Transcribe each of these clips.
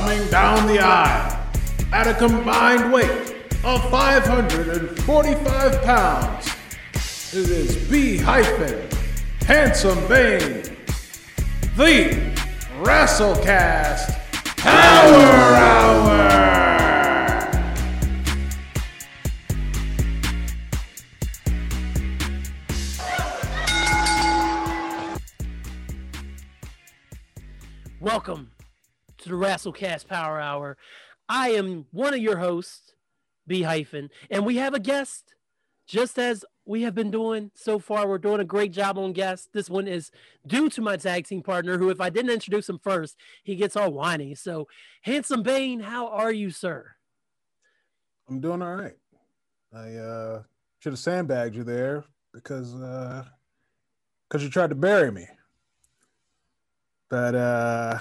coming down the aisle at a combined weight of 545 pounds. It is B hyphen Handsome Bane, the Wrestlecast Power Hour. Wrestlecast Power Hour. I am one of your hosts, B hyphen, and we have a guest. Just as we have been doing so far, we're doing a great job on guests. This one is due to my tag team partner, who, if I didn't introduce him first, he gets all whiny. So, Handsome Bane, how are you, sir? I'm doing all right. I uh, should have sandbagged you there because because uh, you tried to bury me. But uh,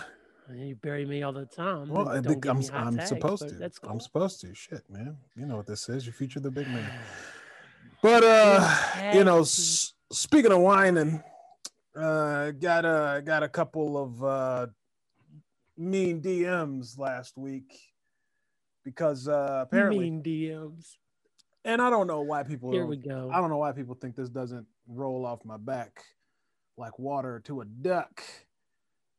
you bury me all the time. Well, I think I'm, I'm tags, supposed to. That's cool. I'm supposed to. Shit, man. You know what this is. You feature the big man. But uh, you know, s- speaking of whining, uh, got a got a couple of uh, mean DMs last week because uh, apparently mean DMs. And I don't know why people. Here we go. I don't know why people think this doesn't roll off my back like water to a duck.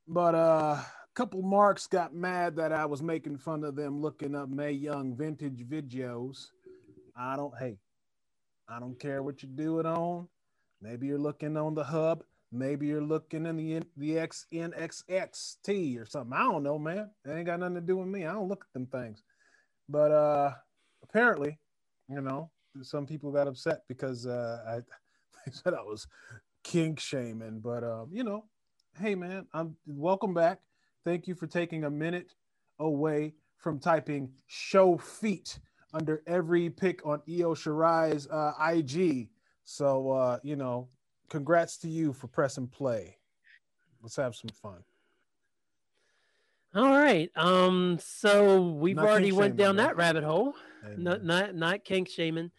But uh, couple marks got mad that I was making fun of them looking up Mae Young vintage videos. I don't. Hey, I don't care what you do it on. Maybe you're looking on the hub. Maybe you're looking in the the XNXXT or something. I don't know, man. That ain't got nothing to do with me. I don't look at them things. But uh apparently, you know, some people got upset because uh I they said I was kink shaming. But um, you know, hey man, I'm welcome back. Thank you for taking a minute away from typing show feet under every pick on Io Shirai's uh, IG. So, uh, you know, congrats to you for pressing play. Let's have some fun. All right. Um. So we've not already went down that rabbit hole. Amen. Not not not kink shaming.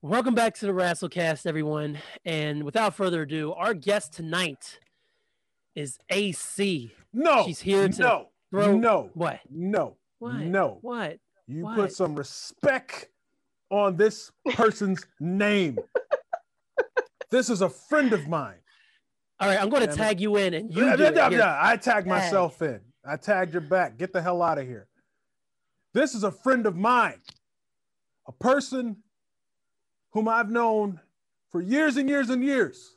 Welcome back to the Wrestlecast, everyone. And without further ado, our guest tonight is AC. No, she's here to no, throw. No, what? No, what? No, what? You what? put some respect on this person's name. This is a friend of mine. All right, I'm going to tag you in, and you yeah, do yeah, yeah, I tagged myself in. I tagged your back. Get the hell out of here. This is a friend of mine, a person whom I've known for years and years and years.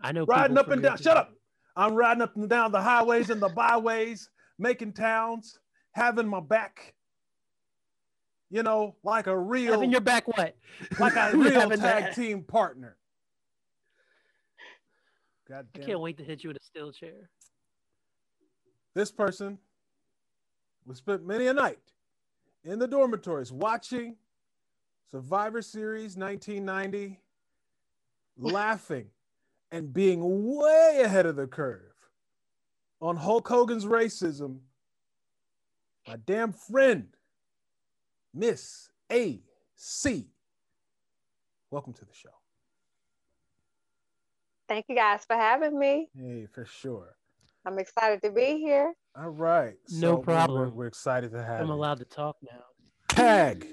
I know riding up and down. Shut up. I'm riding up and down the highways and the byways, making towns, having my back you know, like a real having your back what? Like a real tag that. team partner. God. I can't wait to hit you with a steel chair. This person would spent many a night in the dormitories watching Survivor Series 1990, laughing and being way ahead of the curve on Hulk Hogan's racism. My damn friend, Miss AC. Welcome to the show. Thank you guys for having me. Hey, for sure. I'm excited to be here. All right. No problem. We're, we're, excited to have I'm you. allowed to talk now. Tag.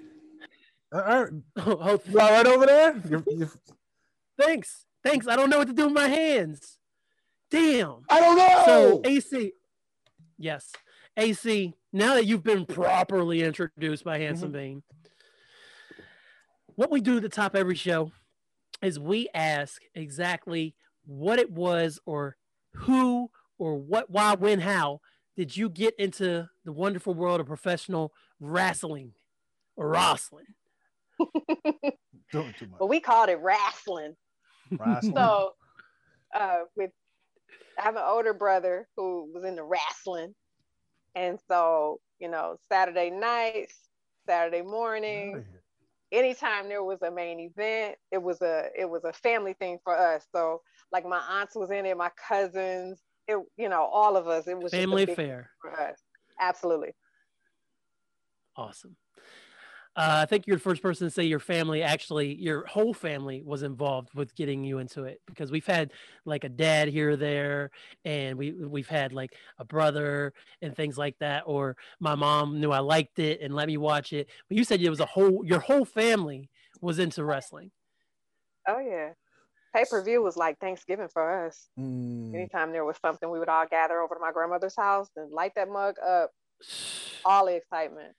All right. Oh, oh, right over there? You're, you're... Thanks. Thanks. I don't know what to do with my hands. Damn. I don't know. So, AC. Yes. AC, now that you've been properly introduced by Handsome mm-hmm. Bane, what we do at the top every show is we ask exactly what it was or who or what, why, when, how did you get into the wonderful world of professional wrestling or wrestling? well, we called it wrestling. Wrestling. So, uh, with I have an older brother who was in the wrestling, and so, you know, Saturday nights, Saturday morning, anytime there was a main event, it was a it was a family thing for us. So like my aunts was in it, my cousins, it you know, all of us. It was family affair for us. Absolutely. Awesome. Uh, I think you're the first person to say your family actually, your whole family was involved with getting you into it because we've had like a dad here or there, and we we've had like a brother and things like that. Or my mom knew I liked it and let me watch it. But you said it was a whole, your whole family was into wrestling. Oh yeah, pay per view was like Thanksgiving for us. Mm, Anytime there was something, we would all gather over to my grandmother's house and light that mug up. All the excitement.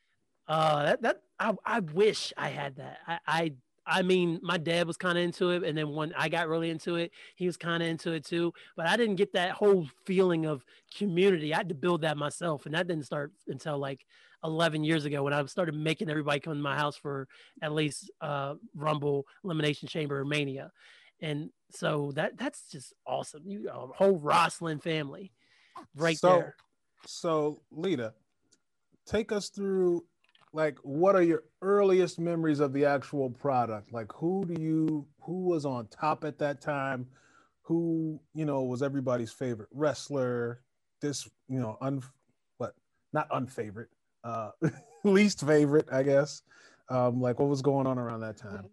Uh, that that I, I wish I had that. I I, I mean, my dad was kind of into it, and then when I got really into it, he was kind of into it too. But I didn't get that whole feeling of community. I had to build that myself, and that didn't start until like 11 years ago when I started making everybody come to my house for at least uh, Rumble, Elimination Chamber, or Mania. And so that that's just awesome. You a whole Roslyn family right so, there. So, Lita, take us through like what are your earliest memories of the actual product? Like who do you who was on top at that time? Who, you know, was everybody's favorite wrestler? This, you know, un what not unfavorite, uh least favorite, I guess. Um, like what was going on around that time?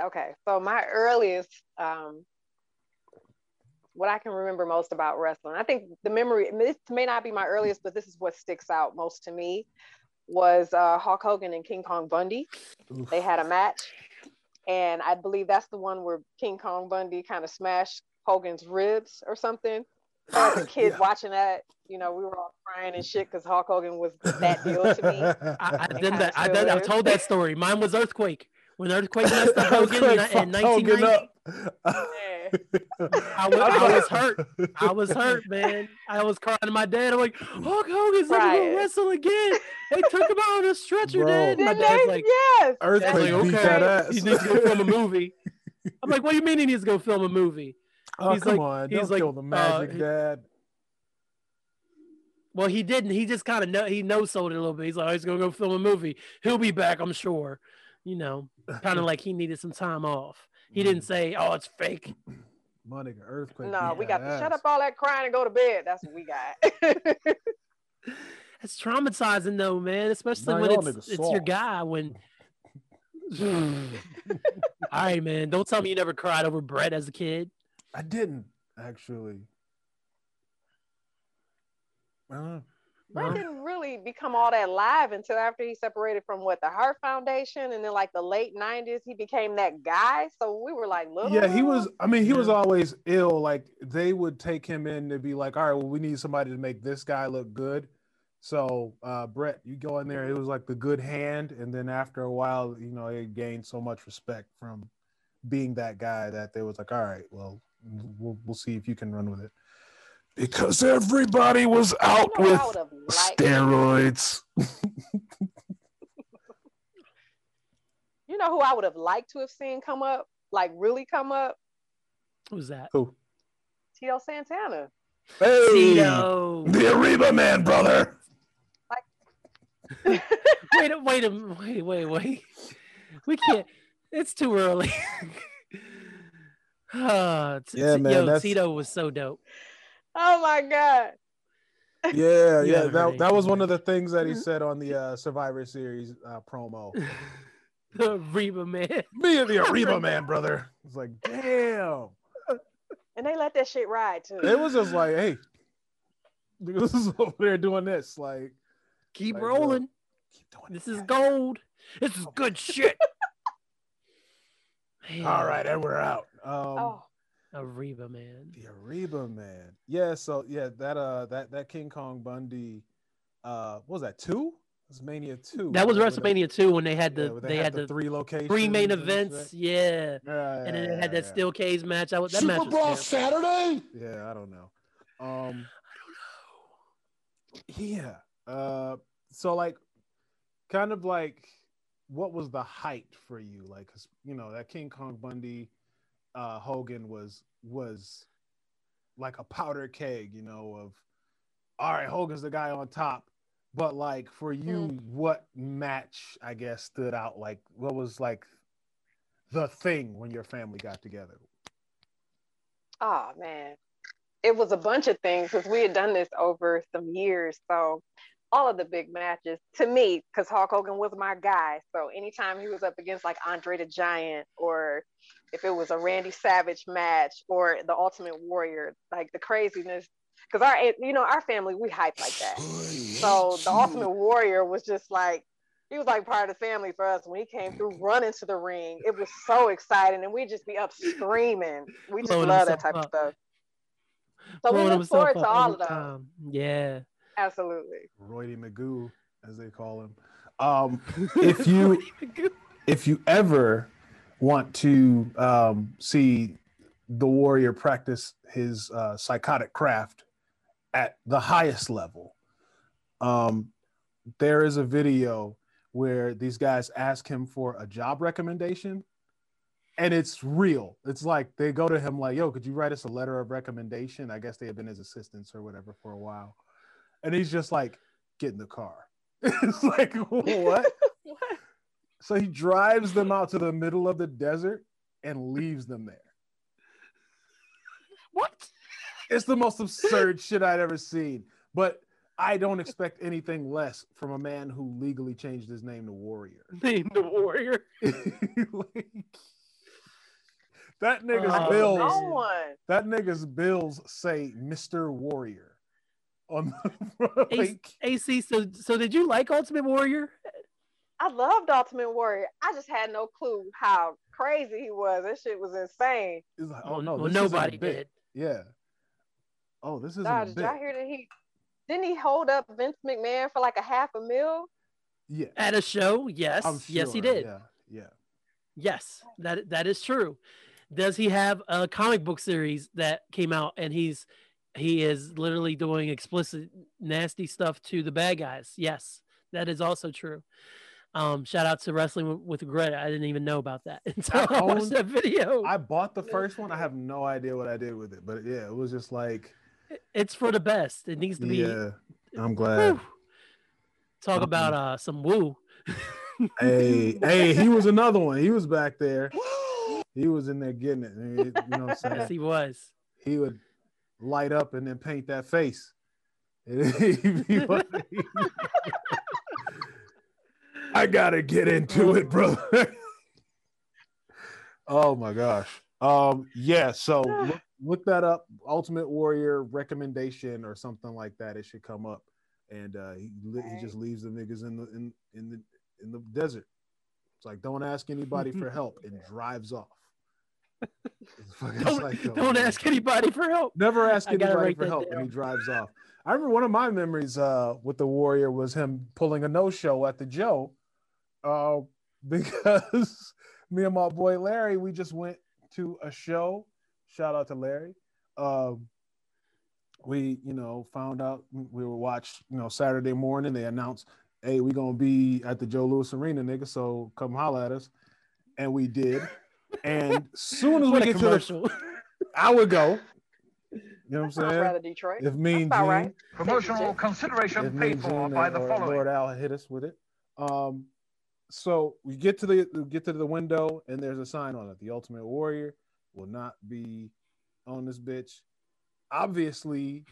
Okay, so my earliest, um, what I can remember most about wrestling, I think the memory, this may not be my earliest, but this is what sticks out most to me, was uh, Hulk Hogan and King Kong Bundy. Oof. They had a match, and I believe that's the one where King Kong Bundy kind of smashed Hogan's ribs or something. So as a kid Yeah. watching that, you know, we were all crying and shit because Hulk Hogan was that deal to me. I, I did that. I, did, I told that story. Mine was Earthquake. When Earthquake messed up Hogan in, in 1990, up. Yeah. I was, I was hurt. I was hurt, man. I was crying to my dad. I'm like, Hulk Hogan's never gonna Crying. wrestle again. They took him out on a stretcher, Bro. Dad. My Didn't dad's they? like, yes. Earthquake like, beat that okay, ass. he needs to go film a movie. I'm like, what do you mean he needs to go film a movie? oh, He's come like- on. he's Don't like, kill the magic, uh, dad. Well, he didn't. He just kind of know he no sold it a little bit. He's like, oh, he's gonna go film a movie. He'll be back, I'm sure. You know, kind of like he needed some time off. He didn't say, oh, it's fake. My nigga, earthquake. No, we got that to shut up all that crying and go to bed. That's what we got. It's traumatizing though, man. Especially Nah, when it's it's your guy. When all right, man. Don't tell me you never cried over bread as a kid. I didn't actually. Uh, Bret No? didn't really become all that live until after he separated from what the Heart Foundation, and then like the late '90s, he became that guy. So we were like, little. yeah, he was. I mean, he was always ill. Like they would take him in to be like, all right, well, we need somebody to make this guy look good. So uh, Bret, you go in there. It was like the good hand, and then after a while, you know, he gained so much respect from being that guy that they was like, all right, well, we'll we'll see if you can run with it. Because everybody was out You know, with I would steroids. You know who I would have liked to have seen come up, like really come up? Who's that? Who? Tito Santana. Hey, Tito. the Arriba man, brother. wait, a- wait, a, wait, wait, wait. We can't. It's too early. Ah, t- Yeah, man, Yo, that's- Tito was so dope. Oh my god. Yeah, You yeah. That, that was one of the things that he said on the uh, Survivor Series uh, promo. The Reba man. Me and the Arriba man, brother. It's like, damn. And they let that shit ride too. It was just like, hey, this is over there doing this. Like, Keep Like, bro, rolling. keep doing This it, is man. gold. This is good shit. All right, and we're out. Um, oh, Arriba man. The Arriba man. Yeah, so yeah, that uh that that King Kong Bundy uh what was that two? It was Mania two. That was right? Where WrestleMania two when they had the- the yeah, they, where had the three locations. three main events. shit. Yeah. Yeah, And then yeah, it had that yeah. steel cage match. I was that match Super was Brawl terrible. Saturday? Yeah, I don't know. Um yeah. Uh so like kind of like what was the height for you? Like 'cause, you know, that King Kong Bundy uh Hogan was was like a powder keg, you know, of all right, Hogan's the guy on top. But like for you, what match I guess stood out? Like what was like the thing when your family got together? oh man. It was a bunch of things because we had done this over some years. So all of the big matches to me, because Hulk Hogan was my guy. So anytime he was up against like Andre the Giant, or if it was a Randy Savage match, or the Ultimate Warrior, like the craziness, because our you know our family we hype like that. So the Ultimate Warrior was just like he was like part of the family for us when he came through running to the ring. It was so exciting, and we'd just be up screaming. We just Blowing love that himself type of stuff. So we Blowing look himself forward to all of them. Yeah. Absolutely. Roydie Magoo, as they call him. Um, if you if you ever want to um, see the warrior practice his uh, psychotic craft at the highest level, um, there is a video where these guys ask him for a job recommendation. And it's real. It's like they go to him like, "Yo, could you write us a letter of recommendation?" I guess they have been his assistants or whatever for a while, and he's just like, "Get in the car." it's like what? So he drives them out to the middle of the desert and leaves them there. What? It's the most absurd shit I'd ever seen. But I don't expect anything less from a man who legally changed his name to Warrior. Named the warrior. Like, that uh, nigga's Oh, bills. No one. That nigga's bills say Mr. Warrior on the like, AC, so so did you like Ultimate Warrior? I loved Ultimate Warrior. I just had no clue how crazy he was. That shit was insane. it's like, oh no, well, this isn't a nobody bit. did. Yeah. Oh, this isn't did bit. y'all hear that he didn't he hold up Vince McMahon for like a half a mil? Yeah. At a show, yes, I'm yes, he did. Yeah. Yeah. Yes, that that is true. Does he have a comic book series that came out and he's he is literally doing explicit nasty stuff to the bad guys? Yes, that is also true. Um, shout out to Wrestling with- Wregret. I didn't even know about that until I, I watched that video. I bought the first one. I have no idea what I did with it, but yeah, it was just like, it's for the best. It needs to be. yeah, I'm glad. whew. Talk about uh some woo. hey, hey, he was another one. He was back there. He was in there getting it. You know what I'm saying? Yes, he was. He would light up and then paint that face. He'd be like, I gotta get into it, brother. oh my gosh. Um, yeah, so look, look that up. Ultimate Warrior recommendation or something like that. It should come up. And uh he, li- he just leaves the niggas in the in, in the in the desert. It's like don't ask anybody for help and drives off. Don't, psycho, don't ask anybody for help. Never ask anybody for that help, and he drives off. I remember one of my memories uh, with the Warrior was him pulling a no show at the Joe, uh, because me and my boy Larry, we just went to a show. Shout out to Larry. Um, we, you know, found out we were watched, you know, Saturday morning. They announced, "Hey, we gonna be at the Joe Louis Arena, nigga. So come holla at us," and we did. And soon as we What a get to the commercial. I would go. You know what I'm Sounds saying? rather Detroit. If Mean That's about Gene, right. Promotional consideration paid for by the following. Lord Al hit us with it. Um, so we get to the we get to the window and there's a sign on it: the Ultimate Warrior will not be on this bitch. Obviously,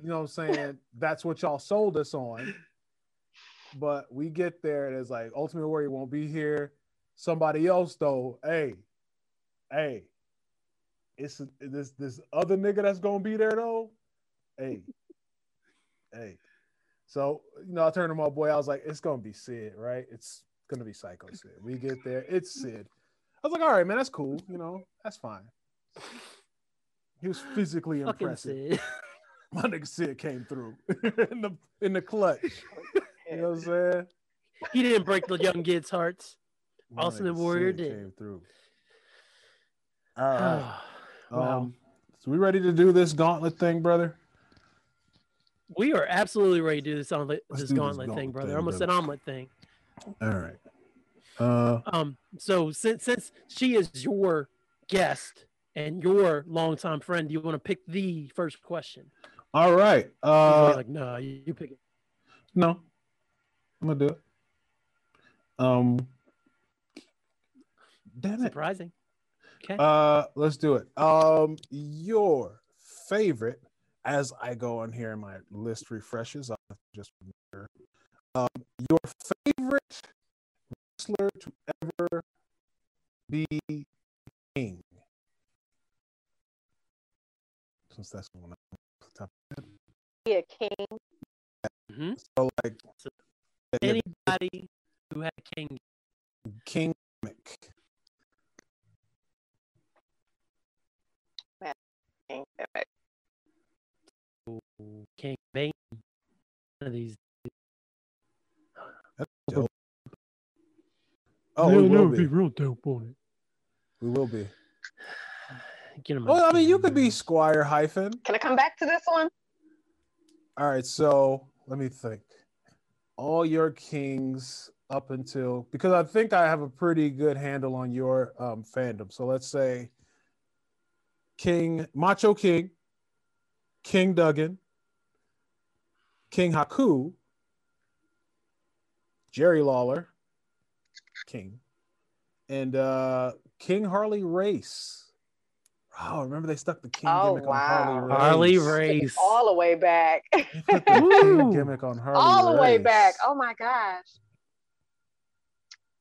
you know what I'm saying. That's what y'all sold us on. But we get there and it's like Ultimate Warrior won't be here. Somebody else though, hey, hey, it's this this other nigga that's gonna be there though. Hey, hey. So you know, I turned to my boy. I was like, "It's gonna be Sid, right? It's gonna be Psycho Sid." We get there, it's Sid. I was like, "All right, man, that's cool. You know, that's fine." He was physically Fucking impressive. Sid. My nigga Sid came through in the in the clutch. You know what I'm saying? He didn't break the young kids' hearts. My Ultimate nigga Warrior Sid did. Came through. All right. Wow. Um, so we ready to do this gauntlet thing, brother? we are absolutely ready to do this omelet, this do this gauntlet thing, gauntlet brother. thing, Almost brother. an omelet thing. All right. Uh, Um, so since since she is your guest and your longtime friend, do you want to pick the first question? all right. Uh, like, no, you, you pick it. no, I'm gonna do it. Um, damn it. Surprising. Okay. Uh, let's do it. Um, your favorite, as I go on here and my list refreshes, I'll just remember. Um, your favorite be king. Since that's one I'm top of Be a king. Mhm. So like yeah, Anybody who had king king gimmick. king. King Bane. One of these. That's dope. Oh, we will be. real dope on it. We will be. Get him. Well, I mean, you could be Squire hyphen. Can I come back to this one? All right, so let me think. All your kings up until because I think I have a pretty good handle on your um, fandom. So let's say King Macho King, King Duggan, King Haku, Jerry Lawler, King, and uh, King Harley Race. Oh, remember they stuck the King Oh, gimmick wow. on Harley Race. Harley Race. All the way back. They the King gimmick on Harley All the way back. Oh my gosh.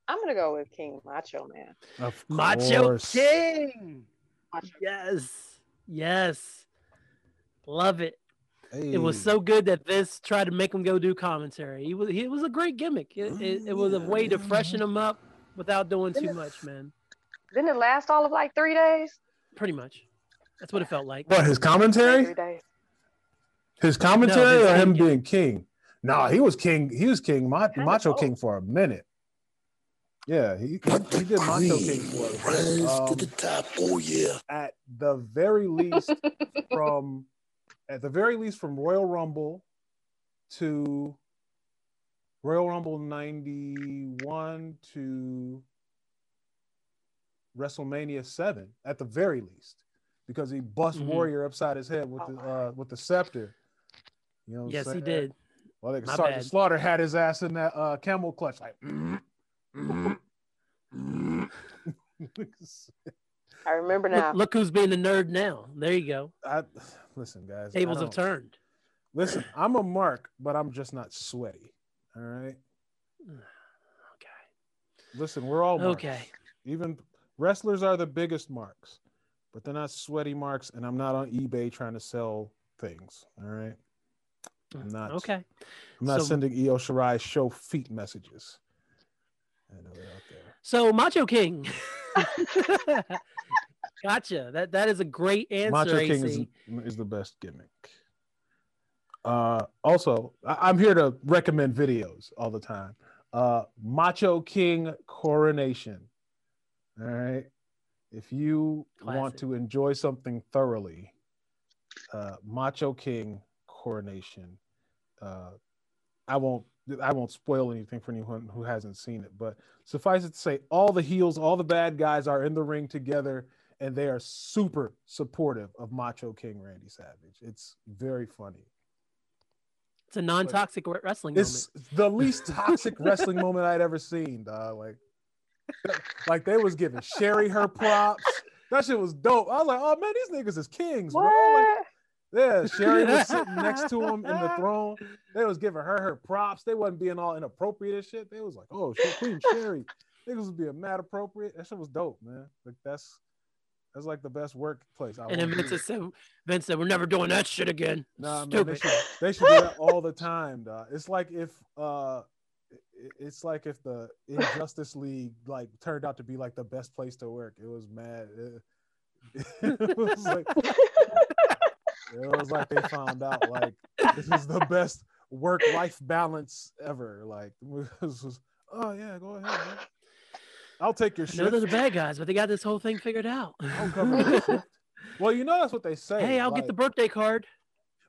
I'm gonna go with King Macho Man. Of Macho course. King. Macho. Yes. Yes. Love it. It was so good that this tried to make him go do commentary. He was he was a great gimmick. It, it, it was a mm-hmm. way to freshen him up without doing too much, man. Didn't it last all of like three days? Pretty much. That's what it felt like. What his commentary? Three commentary? days. His commentary his or him king. being king? No, he was king. He was king, Ma- Macho both. King for a minute. Yeah, he, he, he did Macho King for a minute. Rise to Um, the top. Oh yeah. at the very least from at the very least from Royal Rumble to Royal Rumble 91 to WrestleMania 7 at the very least because he bust Mhm. Warrior upside his head with Oh, the uh, with the scepter. You know what I'm Yes, he did. Well, like My Sergeant bad. Slaughter had his ass in that uh, camel clutch like I remember now. look who's being the nerd now. There you go. I listen guys. Tables have turned. Listen, I'm a mark, but I'm just not sweaty. All right. Okay. Listen, we're all marks. Okay. Even wrestlers are the biggest marks, but they're not sweaty marks, and I'm not on eBay trying to sell things. All right. I'm not. Okay. I'm not So- sending Io Shirai show feet messages. I know they're out there. So Macho King. gotcha. That that is a great answer. Macho King is, is the best gimmick. Uh, also, I, I'm here to recommend videos all the time. Uh, Macho King Coronation. All right. If you want to enjoy something thoroughly, uh, Macho King Coronation. Uh, I won't. I won't spoil anything for anyone who hasn't seen it, but suffice it to say, all the heels, all the bad guys are in the ring together, and they are super supportive of Macho King Randy Savage. It's very funny. It's a non-toxic re- wrestling moment. It's the least toxic wrestling moment I'd ever seen, dog. Like, like they was giving Sherri her props. That shit was dope. I was like, oh man, these niggas is kings, bro. Like, What? yeah, Sherri was sitting next to him in the throne. They was giving her her props. They wasn't being all inappropriate and shit. They was like, oh, shit, Queen Sherri. Niggas was being mad appropriate. That shit was dope, man. Like that's that's like the best workplace. I And then wanna Vince be. said, Vince said, "We're never doing that shit again." Nah, man, they should, they should do that all the time, dog. It's like if uh it- it's like if the Injustice League like turned out to be like the best place to work. It was mad. It, it was like it was like they found out like this is the best work life balance ever. Like was, oh yeah, go ahead. Man. I'll take your know they're the bad guys, but they got this whole thing figured out. I'll cover your shift. Well, you know that's what they say. hey, I'll get the birthday card.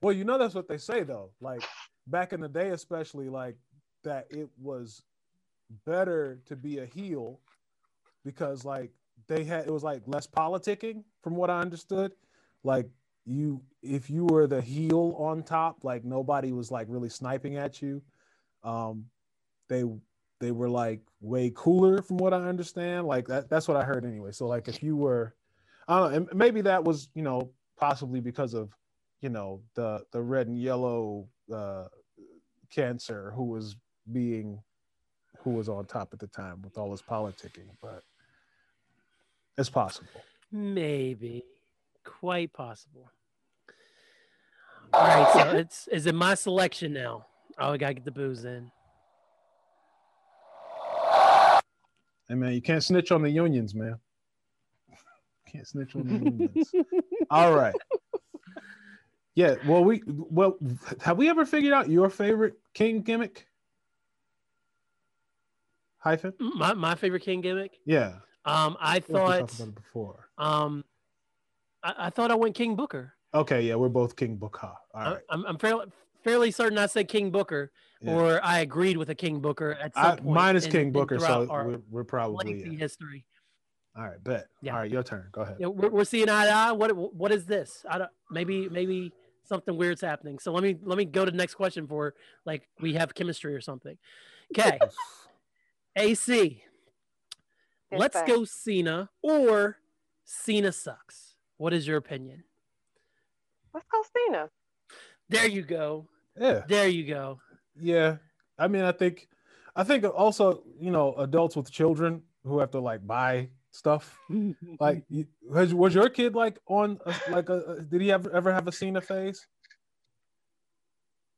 Well, you know that's what they say though. Like back in the day, especially like that, it was better to be a heel because like they had it was like less politicking, from what I understood. Like you, if you were the heel on top, like nobody was like really sniping at you. Um, they they were like way cooler, from what I understand. Like that, that's what I heard anyway. So like if you were, I don't know, and maybe that was you know possibly because of you know the the red and yellow uh cancer who was being who was on top at the time with all his politicking, but it's possible. Maybe. Quite possible. All right, so it's is it my selection now? Oh, I gotta get the booze in. Hey man, you can't snitch on the unions, man. Can't snitch on the unions. All right. Yeah, well, we well have we ever figured out your favorite king gimmick? Hyphen? My my favorite king gimmick. Yeah. Um, I thought talked about it before. um, I, I thought I went King Booker. Okay, yeah, we're both King Booker. All I, I'm I'm fairly fairly certain I said King Booker, Yeah. or I agreed with a King Booker at some I, point. mine is in- King Booker, so we're, we're probably yeah. history. all right. Bet. Yeah. All right, your turn. Go ahead. Yeah, we're, we're seeing eye to eye. What what is this? I don't. Maybe maybe something weird's happening. So let me let me go to the next question for like we have chemistry or something. Okay, AC. Yes, Let's sir. go Cena or Cena sucks. What is your opinion? Let's go Cena. There you go. Yeah. There you go. Yeah. I mean, I think, I think also, you know, adults with children who have to like buy stuff. Like, has, was your kid like on a, like a, a- did he ever ever have a Cena phase?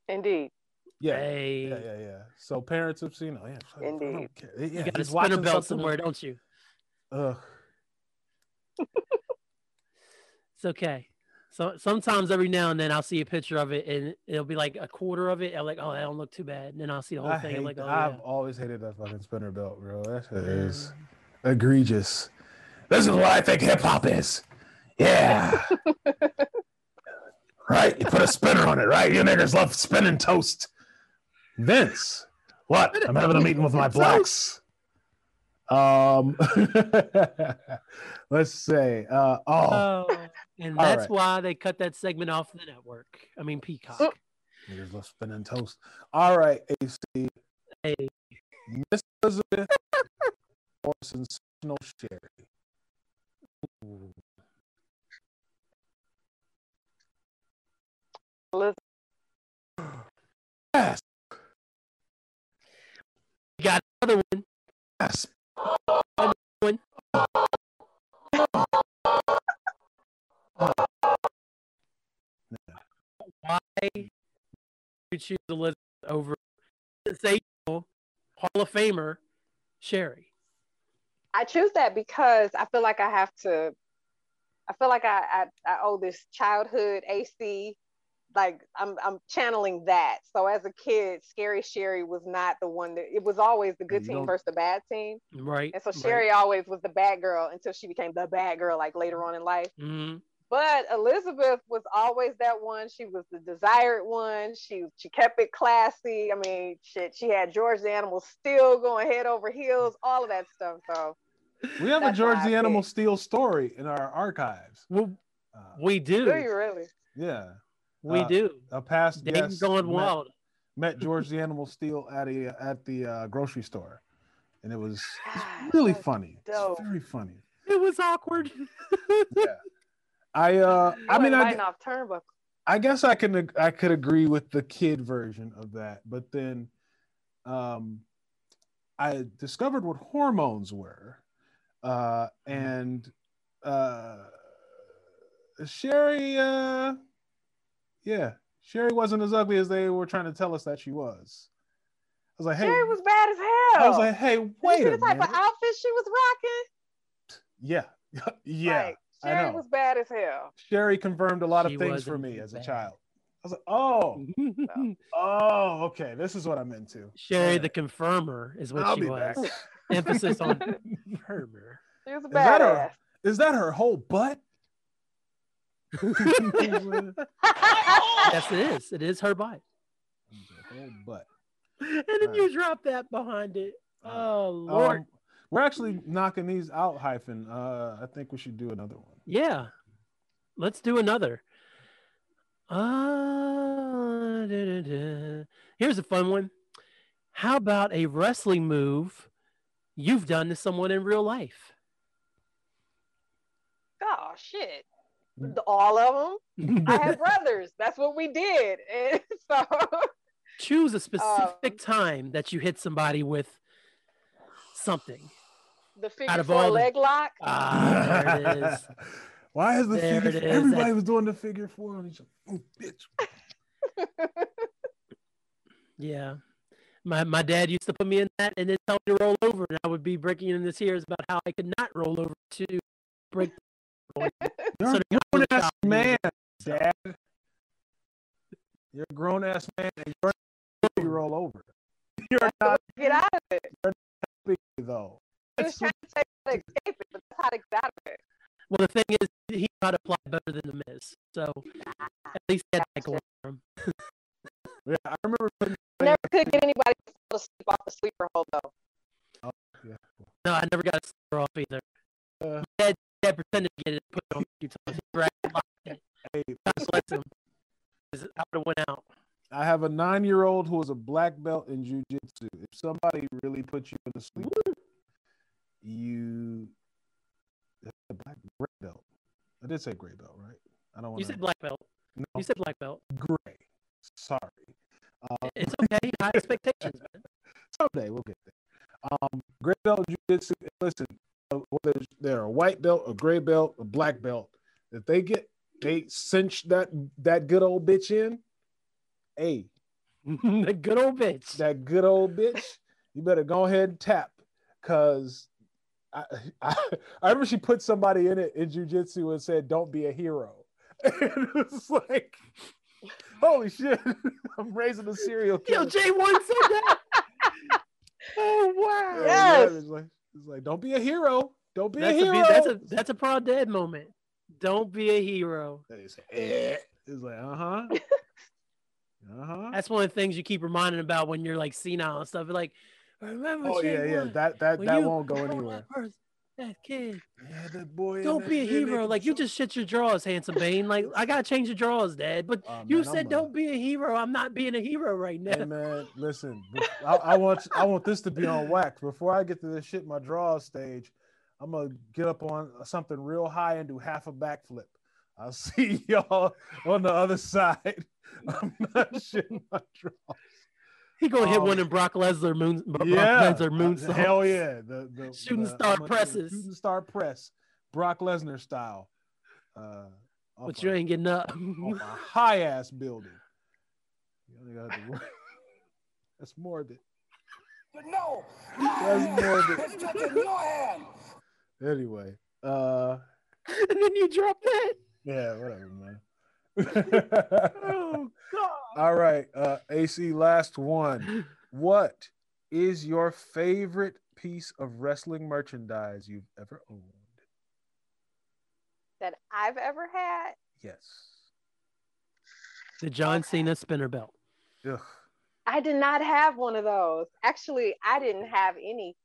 Indeed. Yeah. Hey, Yeah, yeah, yeah. So parents have seen, oh, yeah, Indeed. Yeah, you got a he's spinner belt somewhere, don't you? Ugh. It's okay. So sometimes every now and then I'll see a picture of it and it'll be like a quarter of it. I'm like, oh, that don't look too bad. And then I'll see the whole I thing. hate, I'm like, oh, I've yeah. always hated that fucking spinner belt, bro. That shit is egregious. This is what I think hip hop is. Yeah. right? You put a spinner on it, right? You niggas love spinning toast. Vince, what? I'm having a meeting with my blacks. Um, let's say, uh, oh, Oh, and that's right. why they cut that segment off the network. I mean, Peacock. Oh. niggas love spinning toast. All right, AC, Hey, Miss Elizabeth or sensational Sherri. Elizabeth. Yes, we got another one. yes. Another One. Why you choose Elizabeth over sensational Hall of Famer Sherri? I choose that because I feel like I have to. I feel like I I, I owe this childhood AC. Like I'm I'm channeling that. So as a kid, Scary Sherri was not the one that it was always the good team don't- versus the bad team. Right. And so right. Sherri always was the bad girl until she became the bad girl like later on in life. Mhm. But Elizabeth was always that one. She was the desired one. She she kept it classy. I mean, shit, she had George the Animal still going head over heels, all of that stuff. So We have a George the Animal picked. Steele story in our archives. Well, Uh, we do. do you really? yeah, We Uh, do. a past Dave's guest going met, wild. met George the Animal Steele at a at the uh, grocery store, and it was it's God, really funny. dope. It's very funny. It was awkward. yeah. I uh, I mean, ain't I, biting off turnbuckle. I guess I can I could agree with the kid version of that, but then um I discovered what hormones were. Uh and uh Sherri uh yeah, Sherri wasn't as ugly as they were trying to tell us that she was. I was like, hey, Sherri was bad as hell. I was like, hey, Did you wait see a the type minute. of outfit she was rocking? Yeah. yeah. Like, I Sherri know. was bad as hell. Sherri confirmed a lot She of things for me indeed as a child. I was like, oh, oh, okay, this is what I'm into. Sherri All the right. confirmer is what I'll she be was. back. Emphasis on confirmer. She was a Is that her? Is that her whole butt? yes, it is. It is her bite. Her whole butt. And then Right. you drop that behind it. Right. Oh Lord. Um, we're actually knocking these out, hyphen. Uh, I think we should do another one. Yeah. Let's do another. Uh, da, da, da. Here's a fun one. How about a wrestling move you've done to someone in real life? Oh shit. All of them. I have brothers. That's what we did. And so Choose a specific time that you hit somebody with something. The figure Out figure of four all the- leg lock. Ah, there it is. Why is the There figure? it is. Everybody That- was doing the figure four on each other. Mm, bitch. Yeah. My my dad used to put me in that and then tell me to roll over, and I would be breaking in into tears about how I could not roll over to break. You're So a the guy was grown ass man, Dad. You're a grown ass man, and you're not you roll over. You're not Get out of it. big though. He was trying to say how to escape it, but that's how to get out of it. Well, the thing is, he knew how to better than the Miz, so at least he had that going for him. Yeah, I remember. putting- Never could get anybody to fall asleep off the sleeper hold though. Yeah. No, I never got a sleeper off either. Uh. My dad, dad pretended to get it, put it on a few times. He grabbed it, locked it, Hey, God bless him. I would have went out. I have a nine-year-old who is a black belt in jujitsu. If somebody really puts you in a sleeper, you a black gray belt. I did say gray belt, right? I don't want You said black belt. no, You said black belt. gray. Sorry. Uh, It's okay. High expectations, man. someday we'll get there. Um, gray belt jujitsu. Listen, whether they're a white belt, a gray belt, a black belt, if they get they cinch that that good old bitch in, hey, the good old bitch. that good old bitch, you better go ahead and tap, cause I, I I remember she put somebody in it in jujitsu and said, "Don't be a hero." and it was like, holy shit, I'm raising a serial Yo, killer. Jay one said that. oh wow. Yeah, Yes. It's like, it's like, don't be a hero. Don't be That's a a, hero. that's a that's a proud dad moment. Don't be a hero. It's. It's like, uh huh. uh huh. That's one of the things you keep reminding about when you're like senile and stuff. Like, remember? Oh yeah, yeah. That that that won't go anywhere. That, kid. Yeah, that boy. Don't be a hero. Like you just shit your drawers, handsome Bane. Like I gotta change your drawers, Dad. But Oh, you man, said I'm a- don't be a hero. I'm not being a hero right now. Hey man, listen. I, I want I want this to be on wax before I get to the shit my drawers stage. I'm gonna get up on something real high and do half a backflip. I'll see y'all on the other side. I'm not shitting my draw. He gonna hit Um, one in Brock Lesnar moon. Brock Yeah, Lesnar moon. uh, hell yeah. The, the Shooting the- star I'm gonna presses. Shooting star press, Brock Lesnar style. Uh, But you a- ain't getting up. off a high ass building. You only gotta have to That's morbid. But no, That's morbid. it's just in your hand. Anyway, uh, and then you drop that. yeah, whatever, man. Oh God. All right, uh, AC, last one. What is your favorite piece of wrestling merchandise you've ever owned? That I've ever had. Yes. The John Cena spinner belt. Ugh. I did not have one of those. Actually, I didn't have any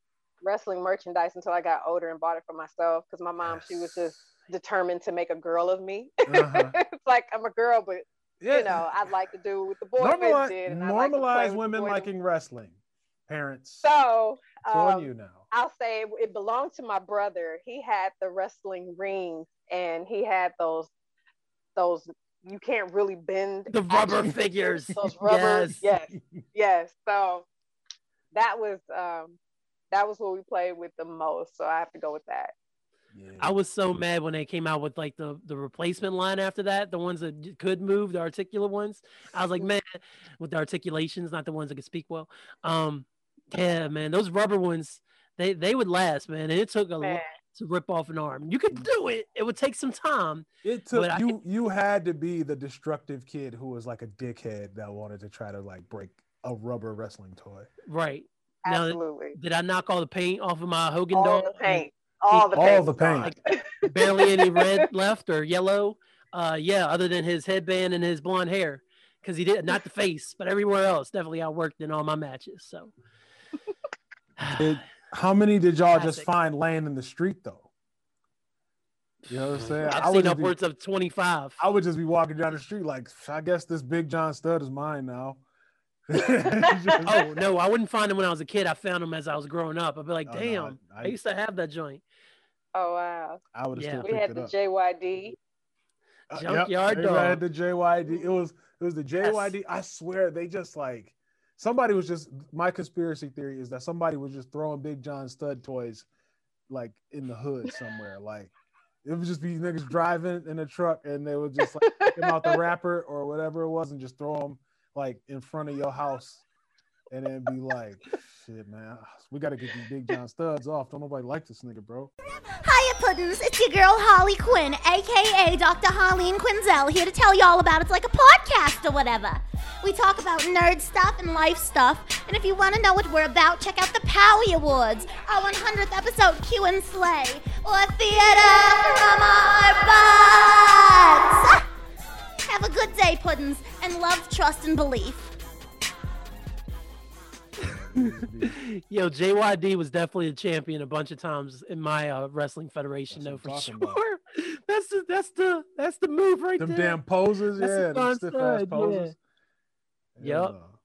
wrestling merchandise until I got older and bought it for myself because my mom, she was just determined to make a girl of me. Uh-huh. it's like I'm a girl, but Yeah. you know, I'd like to do what the boys normalize, did. And I like normalize women liking wrestling. Parents, So, it's on um, you now. I'll say it, it belonged to my brother. He had the wrestling ring and he had those those you can't really bend The rubber figures. Those rubber, Yes. yes, yes. So that was um that was what we played with the most. So I have to go with that. Yeah. I was so mad when they came out with like the the replacement line after that, the ones that could move, the articulate ones. I was like, man, with the articulations, not the ones that could speak well. Um, yeah, man, those rubber ones, they they would last, man. And it took a lot to rip off an arm. You could do it. It would take some time. It took But I you. You had to be the destructive kid who was like a dickhead that wanted to try to like break a rubber wrestling toy. Right. Now, absolutely. did I knock all the paint off of my Hogan All dog? the paint. All the All paint. the was gone. paint. barely any red left or yellow. Uh, yeah, other than his headband and his blonde hair, because he did not the face, but everywhere else definitely outworked in all my matches. So, It- How many did y'all just find laying in the street though? You know what I'm saying? I I've would seen just be- upwards of twenty five. I would just be walking down the street like, I guess this Big John Studd is mine now. Oh no, I wouldn't find them when I was a kid. I found them as I was growing up. I'd be like, Oh, no, damn, I- I, used to have that joint. Oh wow. I would have Yeah. still We had it the up. JYD. Uh, Junkyard everybody had the JYD. It was it was the JYD. I swear they just like somebody was just my conspiracy theory is that somebody was just throwing Big John Studd toys like in the hood somewhere. Like it would just be niggas driving in a truck and they would just like take 'em out the wrapper or whatever it was and just throw them like in front of your house and then be like, shit, man, we got to get these Big John studs off. Don't nobody like this nigga, bro. Hiya, Puddins. It's your girl Holly Quinn, aka Dr. And Quinzel, here to tell y'all about it's like a podcast or whatever. We talk about nerd stuff and life stuff, and if you want to know what we're about, check out the Powie Awards, our 100th episode, Q and Slay, or Theater from Our Butts. Have a good day, Puddins, and love, trust, and belief. Yo, JYD was definitely a champion a bunch of times in my uh, wrestling federation, That's though for sure. about. That's the that's the that's the move right Them there. Them damn poses, That's yeah, them fun stiff ass poses. Yup. uh,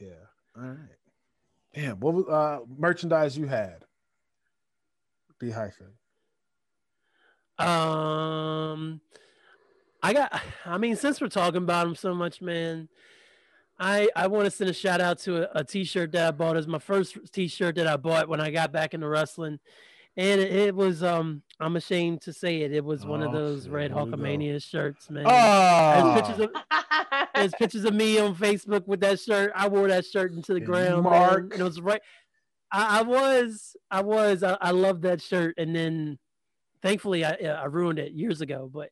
Yeah. All right. Damn. What was uh merchandise you had? B hyphen. Um, I got. I mean, since we're talking about him so much, man, I I want to send a shout out to a, a T-shirt that I bought. It's my first T-shirt that I bought when I got back into wrestling, and it, it was um. I'm ashamed to say it. It was one of Oh, those Red. Hulkamania shirts, man. Oh, There's pictures of there's pictures of me on Facebook with that shirt. I wore that shirt into the And ground, Mark. man. And it was right. I, I was, I was, I, I loved that shirt, and then thankfully I, I ruined it years ago. But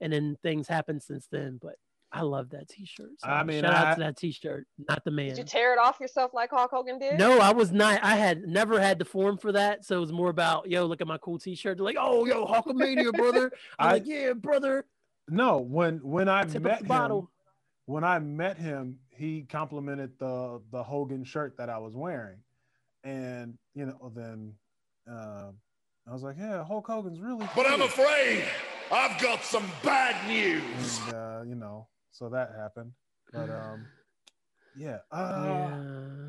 and then things happened since then. But I love that T-shirt. So I mean, shout out to that T-shirt, not the man. Did you tear it off yourself like Hulk Hogan did? No, I was not. I had never had the form for that, so it was more about, yo, look at my cool T-shirt. They're like, oh, yo, Hulkamania, brother. I'm I- like, yeah, brother. no. When when I Tip met him, bottle. when I met him, he complimented the the Hogan shirt that I was wearing, and you know, then uh, I was like, yeah, Hulk Hogan's really. But I'm afraid I've got some bad news. and, uh, you know, so that happened. But um, yeah, uh, yeah.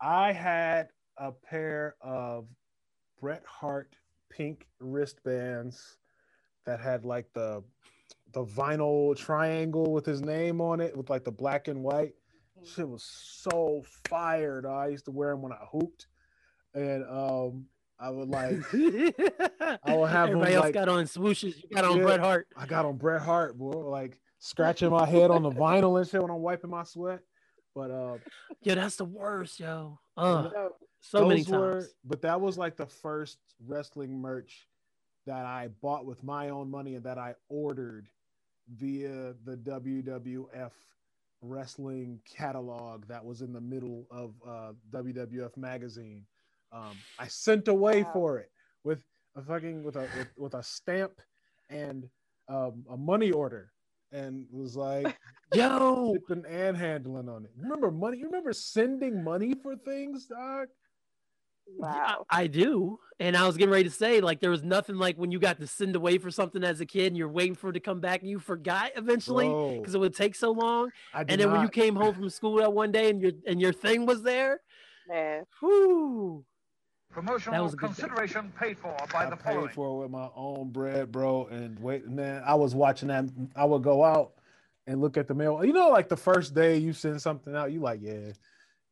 I had a pair of Bret Hart pink wristbands that had like the the vinyl triangle with his name on it with like the black and white. Shit was so fired. I used to wear them when I hooped, and um, I would like I will have 'em, Everybody else like- got on swooshes. You got on Yeah. Bret Hart. I got on Bret Hart, boy, like scratching my head on the vinyl and shit when I'm wiping my sweat. But uh, Yo, that's the worst, yo. Uh, No. so many those were- times. but that was like the first wrestling merch that I bought with my own money and that I ordered via the WWF wrestling catalog that was in the middle of uh, WWF magazine. Um, I sent away Wow. for it with a fucking with a with, with a stamp and um, a money order, and was like Yo, shipping and handling on it. Remember money? You remember sending money for things, dog? yeah, Wow. I do. And I was getting ready to say, like, there was nothing like when you got to send away for something as a kid and you're waiting for it to come back and you forgot eventually because it would take so long. I did And then when you came home from school that one day and your and your thing was there, Man. whoo. Promotional That was a good day. consideration paid for by the park. I the paid following. for it with my own bread, bro. And wait, man, I was watching that. I would go out and look at the mail. You know, like the first day you send something out, you like, yeah,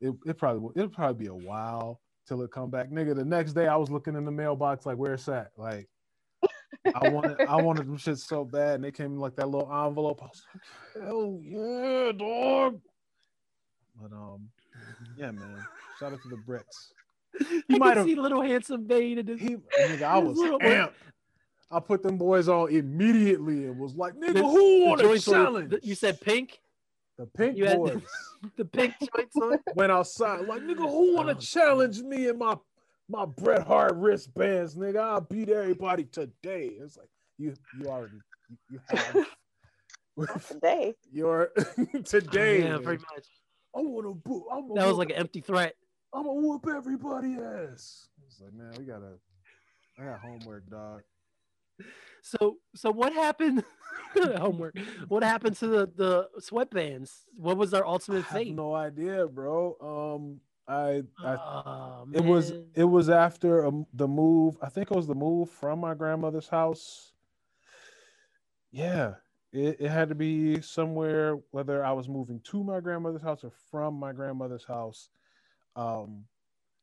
it, it probably it'll probably be a while till it come back, nigga. The next day I was looking in the mailbox, like, where's that? Like, I wanted I wanted them shit so bad, and they came in like that little envelope. I was like, hell yeah, dog. But um, yeah, man. Shout out to the Brits. You might might see little handsome Bane and his, He, nigga, I was amped. I put them boys on immediately and was like, nigga, the- who the want a challenge? the- you said pink, the pink you had- boys the pink joints on. went outside like, nigga, who want to Oh, challenge me in my my Bret Hart wristbands, nigga? I'll beat everybody today. It's like you you already you, you have Today. your today. yeah, man. pretty much. I want to boot. That was like an empty threat. I'm gonna whoop everybody ass. It's like, man, we gotta. I got homework, dog. So so what happened? Homework. What happened to the the sweatbands? What was their I ultimate have fate? no idea, bro. Um, I, I Oh, it was it was after um, the move. I think it was the move from my grandmother's house. Yeah, it, it had to be somewhere whether I was moving to my grandmother's house or from my grandmother's house, um,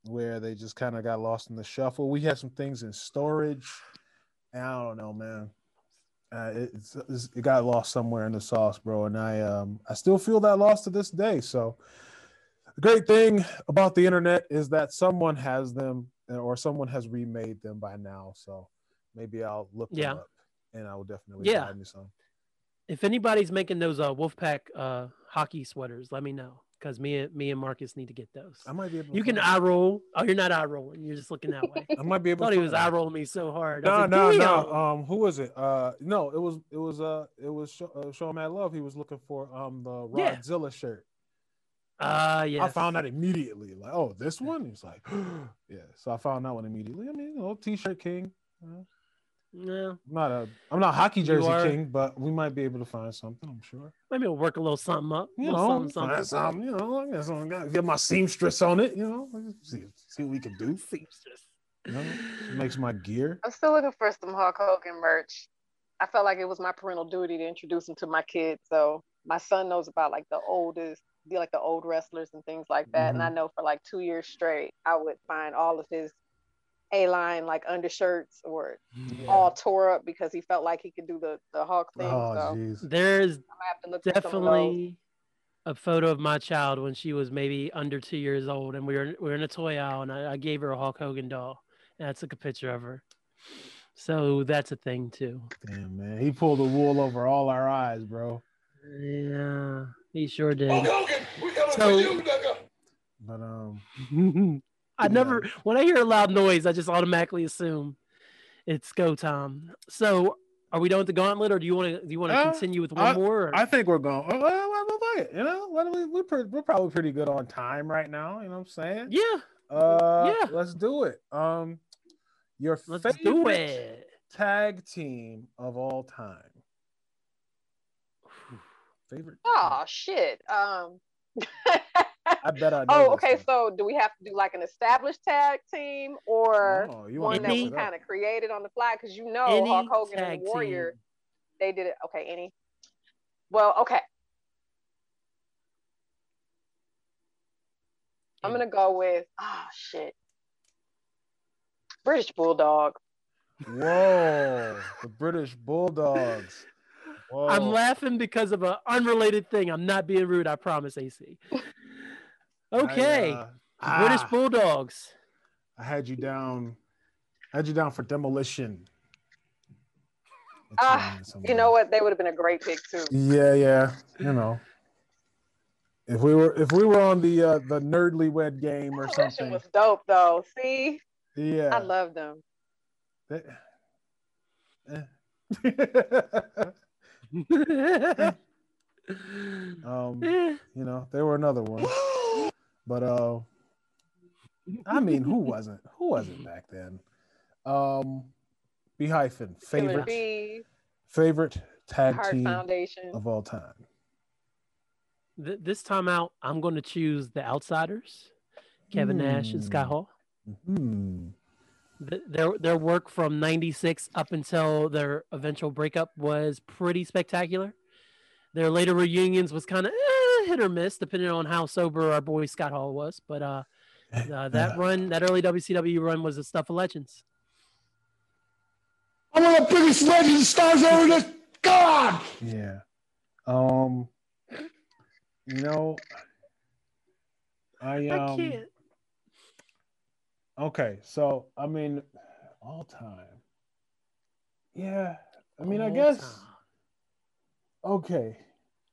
where they just kind of got lost in the shuffle. We had some things in storage, I don't know, man. Uh, it, it's, it's- it got lost somewhere in the sauce, bro, and I um I still feel that loss to this day. So the great thing about the internet is that someone has them uh, or someone has remade them by now. So maybe I'll look them Yeah. up and I will definitely Yeah. buy me some. If anybody's making those uh, Wolfpack uh, hockey sweaters, let me know because me and me and Marcus need to get those. I might be able. To You can eye roll. Oh, you're not eye rolling. You're just looking that way. I might be able. thought to he was eye rolling me so hard. No, no, no. Um, who was it? Uh, no, it was it was uh it was show, uh, show Mad Love. He was looking for um the Yeah. Rodzilla shirt. Uh, yeah. I found that immediately. Like, oh, this one. He's like, yeah. So I found that one immediately. I mean, you know, T-shirt king. You know, Yeah, I'm not a I'm not hockey jersey are- king, but we might be able to find something. I'm sure. maybe we'll work a little something up. You know, something, something. find something. You know, I got some- got- get my seamstress on it. You know, see see what we can do. Seamstress. You know, makes my gear. I'm still looking for some Hulk Hogan merch. I felt like it was my parental duty to introduce him to my kids. So my son knows about like the oldest, the like the old wrestlers and things like that. And I mm-hmm. know for like two years straight, I would find all of his A line like undershirts or all tore up because he felt like he could do the the Hulk thing. Oh, so I'm. There's gonna have to look for some of those. definitely a photo of my child when she was maybe under two years old, and we were we were in a toy aisle, and I, I gave her a Hulk Hogan doll, and I took a picture of her. So that's a thing too. Damn, man. He pulled the wool over all our eyes, bro. Yeah, he sure did. Hulk Hogan, we coming So- for you, nigga. But um, I never, when I hear a loud noise, I just automatically assume it's go time. So, are we done with the gauntlet, or do you want to do you want to Uh, continue with one more? or- I think we're going. Oh, well, well, well, fuck it, You know, what we, we're, pre- we're probably pretty good on time right now. You know what I'm saying? yeah, Uh, Yeah. Let's do it. Um, your let's favorite do it. tag team of all time. Favorite. team. Oh shit. Um I bet I know. Oh, okay. one. So do we have to do like an established tag team or Oh, you one want that was kind of created on the fly? Because you know Any Hulk Hogan tag and Warrior, team. they did it. Okay, any. Well, okay. I'm gonna go with oh shit. British Bulldog. Whoa, the British Bulldogs. Whoa. I'm laughing because of an unrelated thing. I'm not being rude. I promise, AC. Okay, I, uh, British ah, Bulldogs. I had you down. I had you down for demolition. It's Ah, in there somewhere. You know what? They would have been a great pick too. Yeah, yeah. You know, if we were if we were on the uh, the nerdly wed game or Demolition something, was dope though. See, yeah. I love them. That- eh. um, you know, they were another one, but uh, I mean, who wasn't? Who wasn't back then? Um, B hyphen favorite Bee, favorite tag Heart team Foundation. of all time. th- this time out, I'm going to choose the Outsiders, Kevin Nash and Scott Hmm. Hall. Hmm. Th- Their their work from '96 up until their eventual breakup was pretty spectacular. Their later reunions was kind of eh, hit or miss, depending on how sober our boy Scott Hall was. But uh, uh, that run, that early WCW run, was the stuff of legends. I'm one of the biggest legends stars ever. This God. Yeah. Um. You know, I um. I can't. Okay, so I mean, all time. Yeah, I mean, I guess. time. Okay,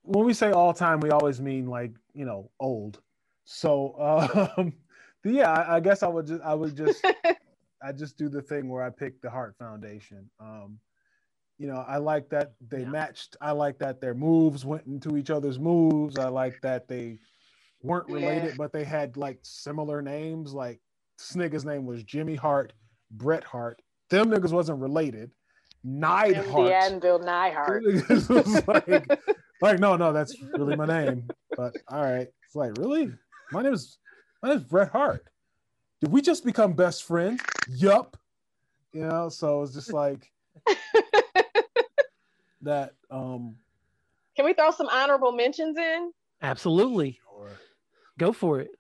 when we say all time, we always mean like you know old. So, um, yeah, I, I guess I would just I would just I just do the thing where I pick the Heart Foundation. Um, you know, I like that they Yeah. matched. I like that their moves went into each other's moves. I like that they weren't related, Yeah. but they had like similar names. Like this nigga's name was Jimmy Hart, Bret Hart. Them niggas wasn't related. Neidhart. the Anvil Neidhart. It was like, like, no, no, that's really my name. But all right. It's like, really? My name is my name is Bret Hart. Did we just become best friends? Yup. You know, so it's just like that. Um, Can we throw some honorable mentions in? Absolutely. Sure. Go for it.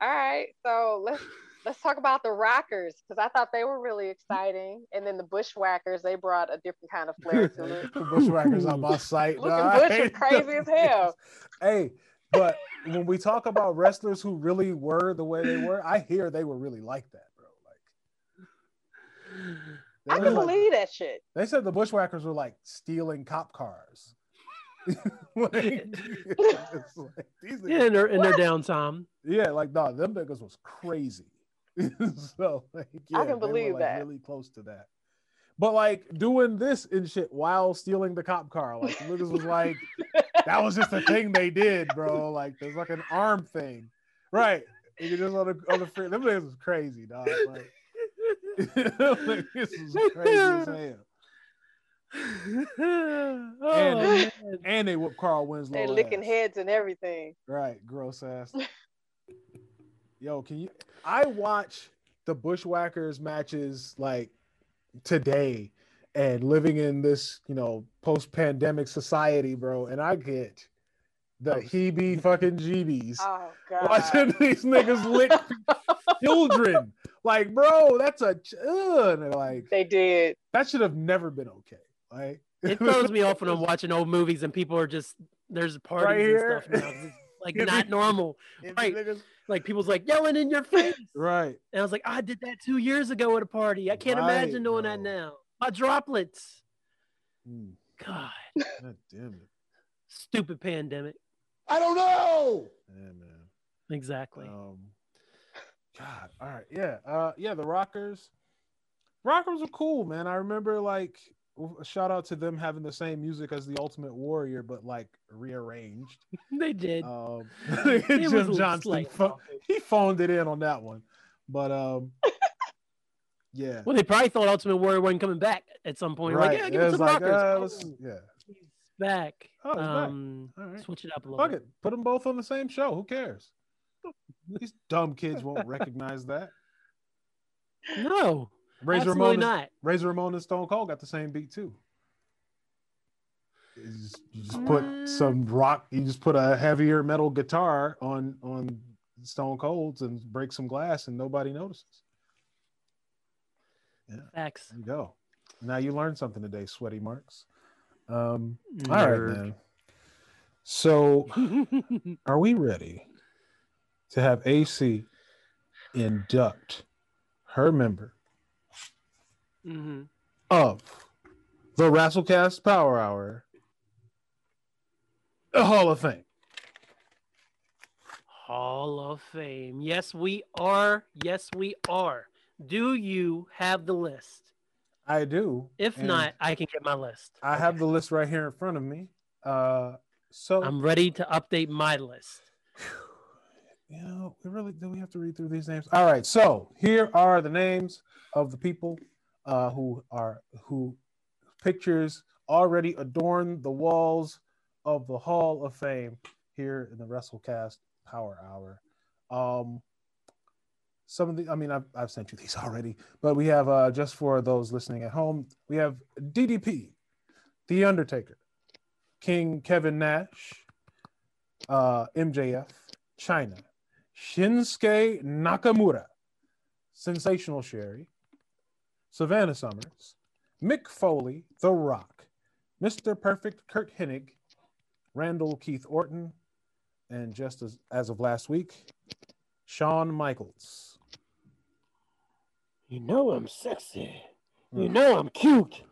All right, so let's let's talk about the Rockers because I thought they were really exciting, and then the Bushwhackers they brought a different kind of flair to it. The Bushwhackers on my site. Looking Nah, Bush crazy them. as hell. Hey, but when we talk about wrestlers who really were the way they were, I hear they were really like that, bro. Like I can like- believe that shit. they said the Bushwhackers were like stealing cop cars. Like, like, these niggas- Yeah, in their in their downtime. yeah, like no, them niggas was crazy. so like, yeah, I can they were, believe like, that. Really close to that. But like doing this and shit while stealing the cop car, like niggas was like, that was just a thing they did, bro. Like there's like an arm thing, right? You just on the on the free. Them niggas was crazy, dog. Like, this was crazy as hell. oh, And- man. And they whoop Carl Winslow. They licking ass. heads and everything. Right, gross ass. Yo, can you? I watch the Bushwhackers matches like today, and living in this you know post-pandemic society, bro, and I get the heebie fucking jeebies Oh god. watching these niggas lick children. Like, bro, that's a ch- ugh. And like They did. that should have never been okay. Like, it throws me off when I'm watching old movies and people are just there's parties Right and stuff now. It's like not normal. Right. niggas- Like people's like yelling in your face. right. And I was like, I did that two years ago at a party. I can't Right, imagine doing that now. My droplets. Hmm, God, God damn it. stupid pandemic. I don't know. Yeah, man. Exactly. Um, God, all right, yeah, uh, yeah. The Rockers, Rockers are cool, man. I remember like a shout out to them having the same music as the Ultimate Warrior, but like rearranged. they did. Um, Jim a Johnston, slight pho- he phoned it in on that one, but um, yeah, well, they probably thought Ultimate Warrior wasn't coming back at some point. Like, yeah, give it it some like, rockers. uh, let's- yeah, he's back. Oh, back. um, All right. switch it up a little fuck bit. it, put them both on the same show. Who cares? These dumb kids won't recognize that. No, Razor absolutely Ramon, is- not. Razor Ramon and Stone Cold got the same beat too. You just, you just put Mm. some rock. You just put a heavier metal guitar on on Stone Cold's and break some glass, and nobody notices. Facts. There you go. Now you learned something today, sweaty marks. Um, all right, Nerd. man. So, are we ready to have AC induct her member Mhm. of the Rasslecast Power Hour, the Hall of Fame? Hall of Fame. Yes, we are. Yes, we are. Do you have the list? I do. If not, I can get my list. I have the list right here in front of me. Uh, so I'm ready to update my list. you know, we really do we have to read through these names? All right, so here are the names of the people uh, who are who pictures already adorn the walls of the Hall of Fame here in the WrestleCast Power Hour. Um, some of the, I mean, I've, I've sent you these already, but we have uh, just for those listening at home, we have DDP, The Undertaker, King Kevin Nash, uh, MJF, Chyna, Shinsuke Nakamura, Sensational Sherri, Savannah Summers, Mick Foley, The Rock, Mr. Perfect Curt Hennig, Randall Keith Orton, and just as, as of last week, Shawn Michaels. You know I'm sexy. You hmm. know I'm cute.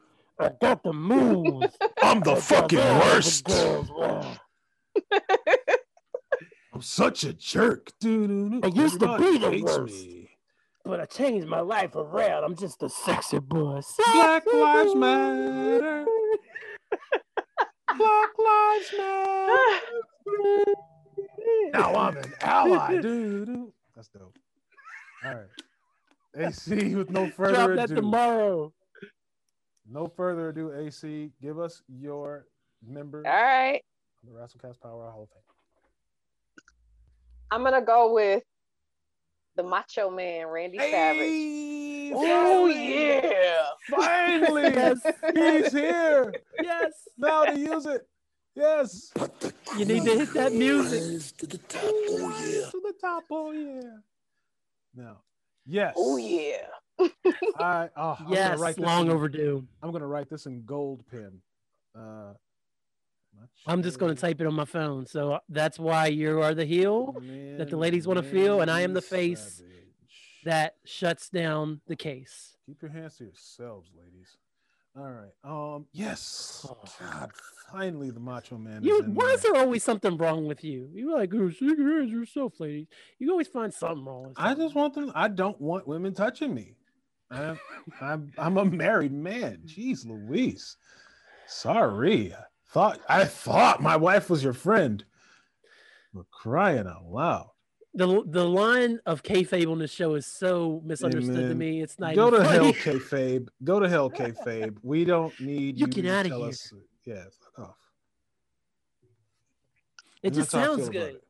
I got the moves. I'm the fucking worst. Wow. I'm such a jerk. Doo-doo-doo. I used to be the worst. me. But I changed my life around. I'm just a sexy boy. Black Lives Matter. Black Lives Matter. Now I'm an ally. Doo-doo. That's dope. All right. AC, with no further Drop that ado, tomorrow. no further ado, AC, give us your member All right. of the WrestleCast Power Hall of Fame. I'm gonna go with the Macho Man, Randy Hey, Oh, yeah. Finally, Yes. he's here Yes. now to use it. Yes. You need to hit that music. To the top. Oh yeah. To the top. Oh yeah. No. Yes. Oh yeah. I, oh, I'm gonna Yes, write this long in- overdue. I'm gonna write this in gold pen. Uh, I'm just going to type it on my phone. So that's why you are the heel that the ladies wanna feel, and I am the face Savage. that shuts down the case. Keep your hands to yourselves, ladies. All right. Um. Yes. Oh. God. Finally, the Macho Man. You, is why is there. there always something wrong with you? You're like, oh, shake your hands yourself, ladies. You always find something wrong with I just want them. I don't want women touching me. I'm, I'm, I'm a married man. Jeez, Louise. Sorry. Thought I thought my wife was your friend. We're crying out loud. the the line of kayfabe on this show is so misunderstood to me. It's not Go to even hell, funny. kayfabe. Go to hell, kayfabe. We don't need You you, get outta tell here. us. Yeah, fuck off. It And just that's how I sounds good. it,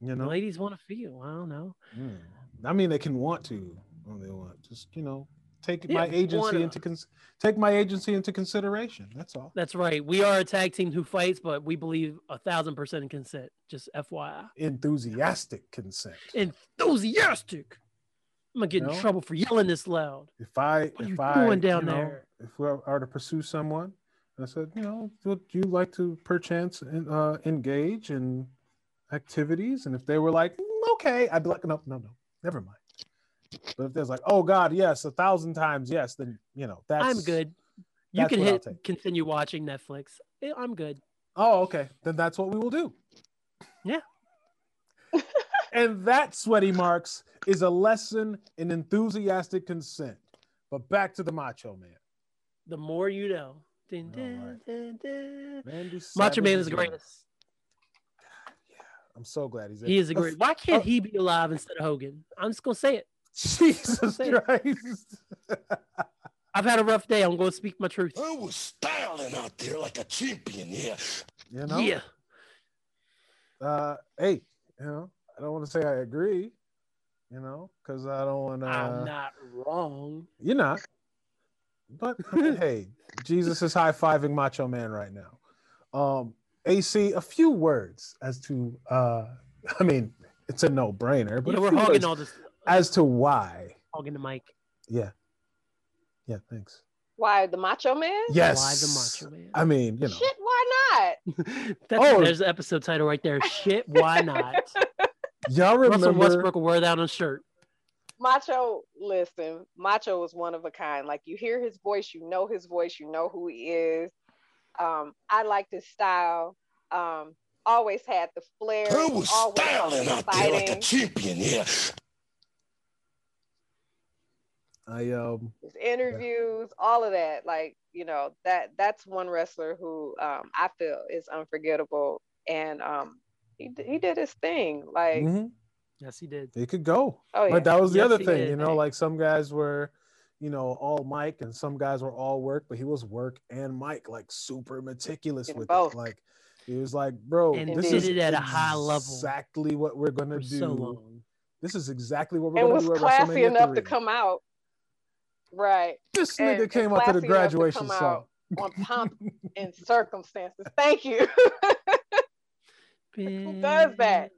You The know, ladies want to feel. I don't know. Mm. I mean, they can want to when they want. Just you know, take Yeah, my agency into cons- take my agency into consideration. That's all. That's right. We are a tag team who fights, but we believe a thousand percent in consent. Just FYI. Enthusiastic consent. Enthusiastic. I'm gonna get in trouble for yelling this loud. If I What if you I doing down you know, there? if we are to pursue someone, I said, you know, would you like to perchance uh, engage in activities? And if they were like, "Mm, okay, I'd be like, no, no, no, never mind. But if there's like, oh God, yes, a thousand times yes, then you know that's I'm good. You can hit continue watching Netflix. I'm good. Oh, okay. Then that's what we will do. Yeah. and that, sweaty marks, is a lesson in enthusiastic consent. But back to the Macho Man. The more you know. Dun, dun, right. dun. Randy Macho Man is the greatest. I'm so glad he's. He is a great. Why can't oh. he be alive instead of Hogan? I'm just gonna say it. Jesus Christ. I've had a rough day. I'm gonna speak my truth. I was styling out there like a champion, yeah. you know? Yeah. Uh, hey, you know, I don't want to say I agree, you know, because I don't want to. I'm not wrong. You're not. But hey, Jesus is high fiving Macho Man right now. Um, AC, a few words as to, uh, I mean, it's a no brainer, but Yeah, we're few hogging words all this. As to why. Hogging the mic. Yeah. Yeah, thanks. Why the Macho Man? Yes. Why the Macho Man? I mean, you know, Shit, why not? That's, Oh. There's the episode title right there. Shit, why not? y'all Russell remember. Westbrook will wear that on a shirt. Macho, listen, Macho was one of a kind. Like you hear his voice, you know his voice, you know who he is. Um, I liked his style. Um, always had the flair. I was always styling out there like a champion, yeah. I um his interviews, all of that. Like, you know, that that's one wrestler who um, I feel is unforgettable. And um, he, he did his thing. Like, mhm, Yes, he did. he could go. oh yeah. But that was the Yes, other thing, did. you know, like some guys were, you know, all mic and some guys were all work, but he was work and mic, like super meticulous Did with both. it. Like he was like, bro, And this did is it at a high level Exactly what we're gonna For do. so long. This is exactly what we're and gonna was do at classy WrestleMania enough to come out. Right. This and- nigga came out to the classy to graduation come song. On pomp and circumstances. Thank you. Who does that?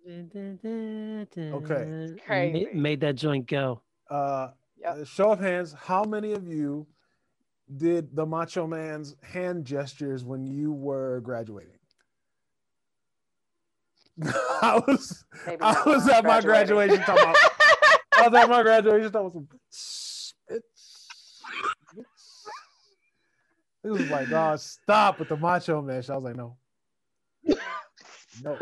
Okay. crazy. Made that joint go. Uh, Yep. uh, show of hands, how many of you did the Macho Man's hand gestures when you were graduating? I was Maybe I was at my graduation talking about I was at my graduation talking about some it's, it's, it was like, oh stop with the macho man. I was like, no. No.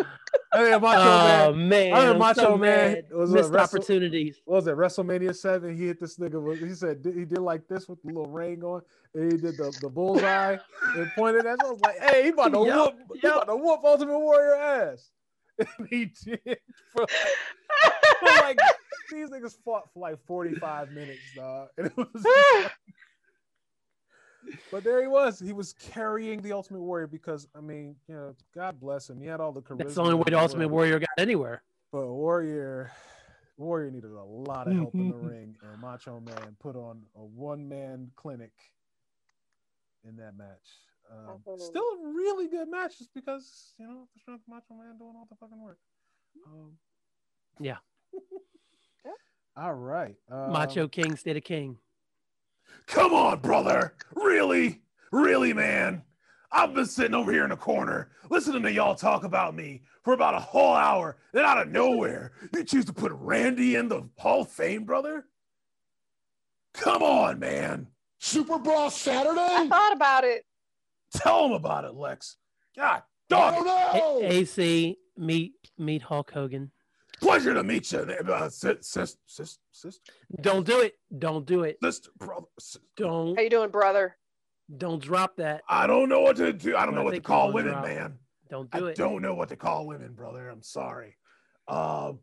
I mean, macho oh man. man, I I'm Macho so Man mad. was missed wrestle- opportunities. what was it WrestleMania seven? He hit this nigga. with- He said he did like this with the little ring on, and he did the, the bullseye and pointed at. us. I was like, "Hey, he about to Yup, whoop, he yup. about to whoop Ultimate Warrior ass." And he did. For, for like these niggas fought for like forty five minutes, dog. And it was. but there he was. He was carrying the Ultimate Warrior because I mean, you know, God bless him. He had all the charisma. That's the only way the Ultimate world. Warrior got anywhere. But Warrior, Warrior needed a lot of help in the ring, and Macho Man put on a one man clinic in that match. Um, still a really good match just because, you know, the strength macho man doing all the fucking work. Um, Yeah. all right. Um, Macho King, State of King. Come on, brother. Really? Really, man? I've been sitting over here in the corner listening to y'all talk about me for about a whole hour. Then out of nowhere, you choose to put Randy in the Hall of Fame, brother? Come on, man. Super Brawl Saturday? I thought about it. Tell him about it, Lex. God, I dog, don't A- know. AC, meet meet Hulk Hogan. Pleasure to meet you, uh, sis, sis, sis, sis, Don't do it. Don't do it. sister, brother. sis- Don't How you doing, brother? don't drop that. I don't know what to do. I don't know what to call women, drop. man. Don't I do it. don't know what to call women, brother. I'm sorry. Um.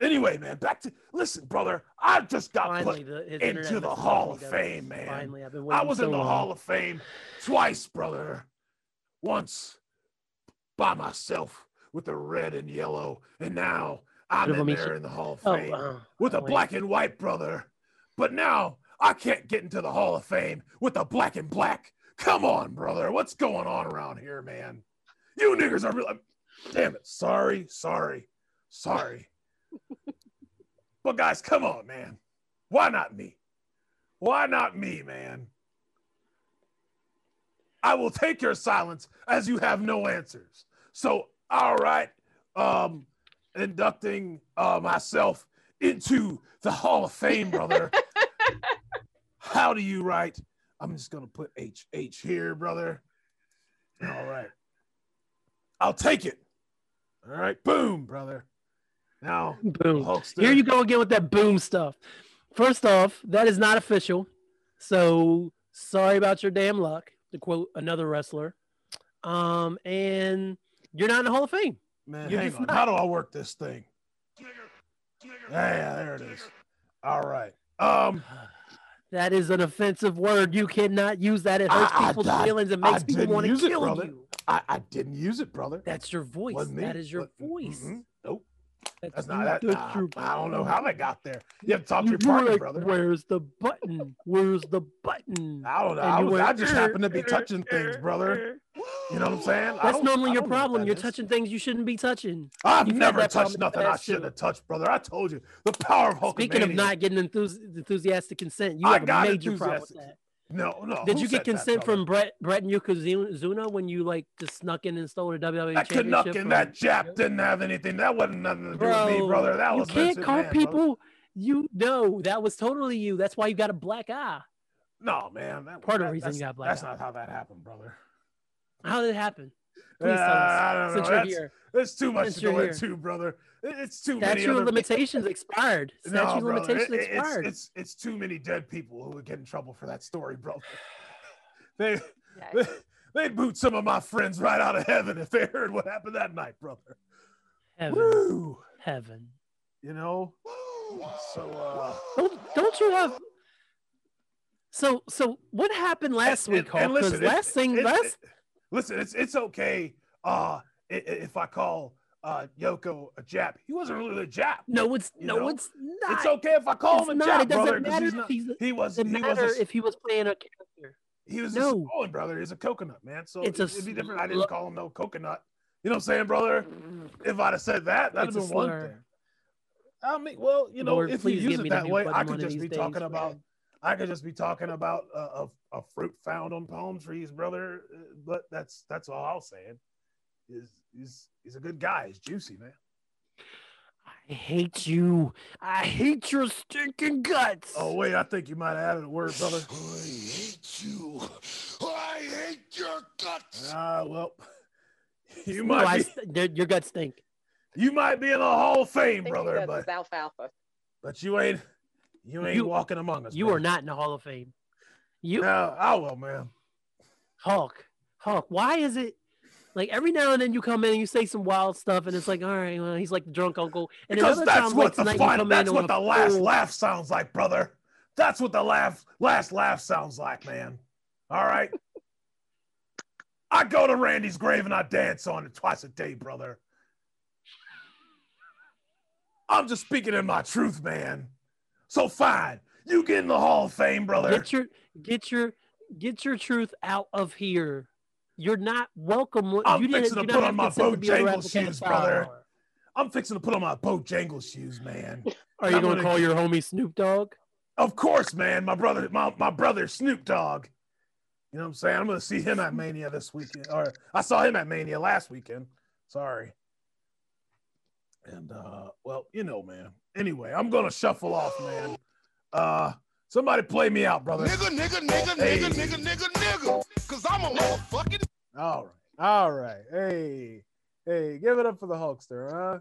Anyway, man, back to listen, brother. I just got Finally, put. the, into the. Hall of Fame, man. Finally, I've been waiting I was so in the long. Hall of Fame twice, brother. Once by myself with the red and yellow, and now I'm in there you. in the Hall of Oh, Fame uh, with a black and white, brother. But now I can't get into the Hall of Fame with a black and black. Come on, brother. What's going on around here, man? You niggers are really. Damn it. Sorry, sorry, sorry. but guys, come on, man. Why not me? Why not me, man? I will take your silence as you have no answers. So, all right, um, inducting uh, myself into the Hall of Fame, brother. How do you write? I'm just gonna put H H here, brother. All right, I'll take it. All right, boom, brother. Now, Boom. Hulkster. Here you go again with that boom stuff. First off, that is not official. So sorry about your damn luck, to quote another wrestler. Um, and you're not in the Hall of Fame. Man, You're hang on. not. How do I work this thing? Yeah, there it is. All right. Um, That is an offensive word. You cannot use that. It hurts I- I- people's I- feelings. It I makes people didn't want to use it, kill brother. you. I, I didn't use it, brother. That's your voice. That is your But- voice. mm-mm. Nope. That's, That's not that. nah, your I don't know how that got there. You have to talk to your partner, like, brother. Where's the button? Where's the button? I don't know. I, was, went, I just happen to be "Er, touching things, er, brother. er." You know what I'm saying? That's normally your don't know what problem. You're is. touching things you shouldn't be touching. I've You've never touched nothing I shouldn't have touched, brother. I told you the power of Hulkamania. Speaking of not getting enthus- enthusiastic consent, you I have a major problem with that. No, no. Did who you get said that, consent from Bret Bret and Yokozuna when you like just snuck in and stole the WWE that championship? From- that Jap didn't have anything. That wasn't nothing to do with me, brother. That you was can't call McMahon, people. brother. You know that was totally you. That's why you got a black eye. No, man. That, Part of the reason that's, you got black That's eye. not how that happened, brother. How did it happen? Please tell Uh, us. I don't know. Since you're That's, here, It's too much Since to go into, brother. It- It's too statute many of other limitations expired. No, of brother, limitations it- it- expired. It's, it's it's too many dead people who would get in trouble for that story, brother. They, they they'd boot some of my friends right out of heaven if they heard what happened that night, brother. heaven, Woo! heaven. You know. So uh, Don't don't you have? So so what happened last and- week, and- and Because listen, it's- last thing, it's- last it- listen, it's it's okay. Uh, i- i- if I call uh Yoko a Jap, he wasn't really a Jap. no, it's no, know, it's not. It's okay if I call It's him a not. Jap, It doesn't brother. matter he's if he's. he was It he was matter a, if he was playing a character. He was No. a Samoan brother. He's a coconut, man. So It's a it'd be different. I didn't call him no coconut. You know what I'm saying, brother? If I'd have said that, that'd have been one thing. I mean, well, you know, Lord, if you use it that way, I could just be days, talking man. about. I could just be talking about a, a, a fruit found on palm trees, brother. Uh, But that's that's all I'll say. Is he's he's a good guy. He's juicy, man. I hate you. I hate your stinking guts. Oh wait, I think you might have added a word, brother. I hate you. I hate your guts. Ah, well, you No, I might be st- your guts stink. you might be in the Hall of Fame, brother, but alfalfa. but you ain't you ain't You- walking among us. You brother. are not in the Hall of Fame. You Yeah, I will, man. Hulk. Hulk. Why is it like every now and then you come in and you say some wild stuff and it's like, all right, well, he's like the drunk uncle. And Because that's time, what like the final, that's what the a last laugh sounds like, brother. That's what the laugh last laugh sounds like, man. All right. I go to Randy's grave and I dance on it twice a day, brother. I'm just speaking in my truth, man. So fine. You get in the Hall of Fame, brother. Get your get your get your truth out of here. You're not welcome. I'm you fixing to put on my to Bojangles shoes, brother. I'm fixing to put on my Bojangles shoes, man. Are you gonna gonna- call your homie Snoop Dogg? Of course, man. My brother, my, my brother Snoop Dogg. You know what I'm saying? I'm gonna see him at Mania this weekend. Or I saw him at Mania last weekend. Sorry. And uh, well, you know, man. Anyway, I'm gonna shuffle off, man. Uh somebody play me out, brother. Nigga, nigga, nigga, Hey. nigga, nigga, nigga, nigga. Cause I'm a motherfucking All right. All right. Hey. Hey, give it up for the Hulkster, huh?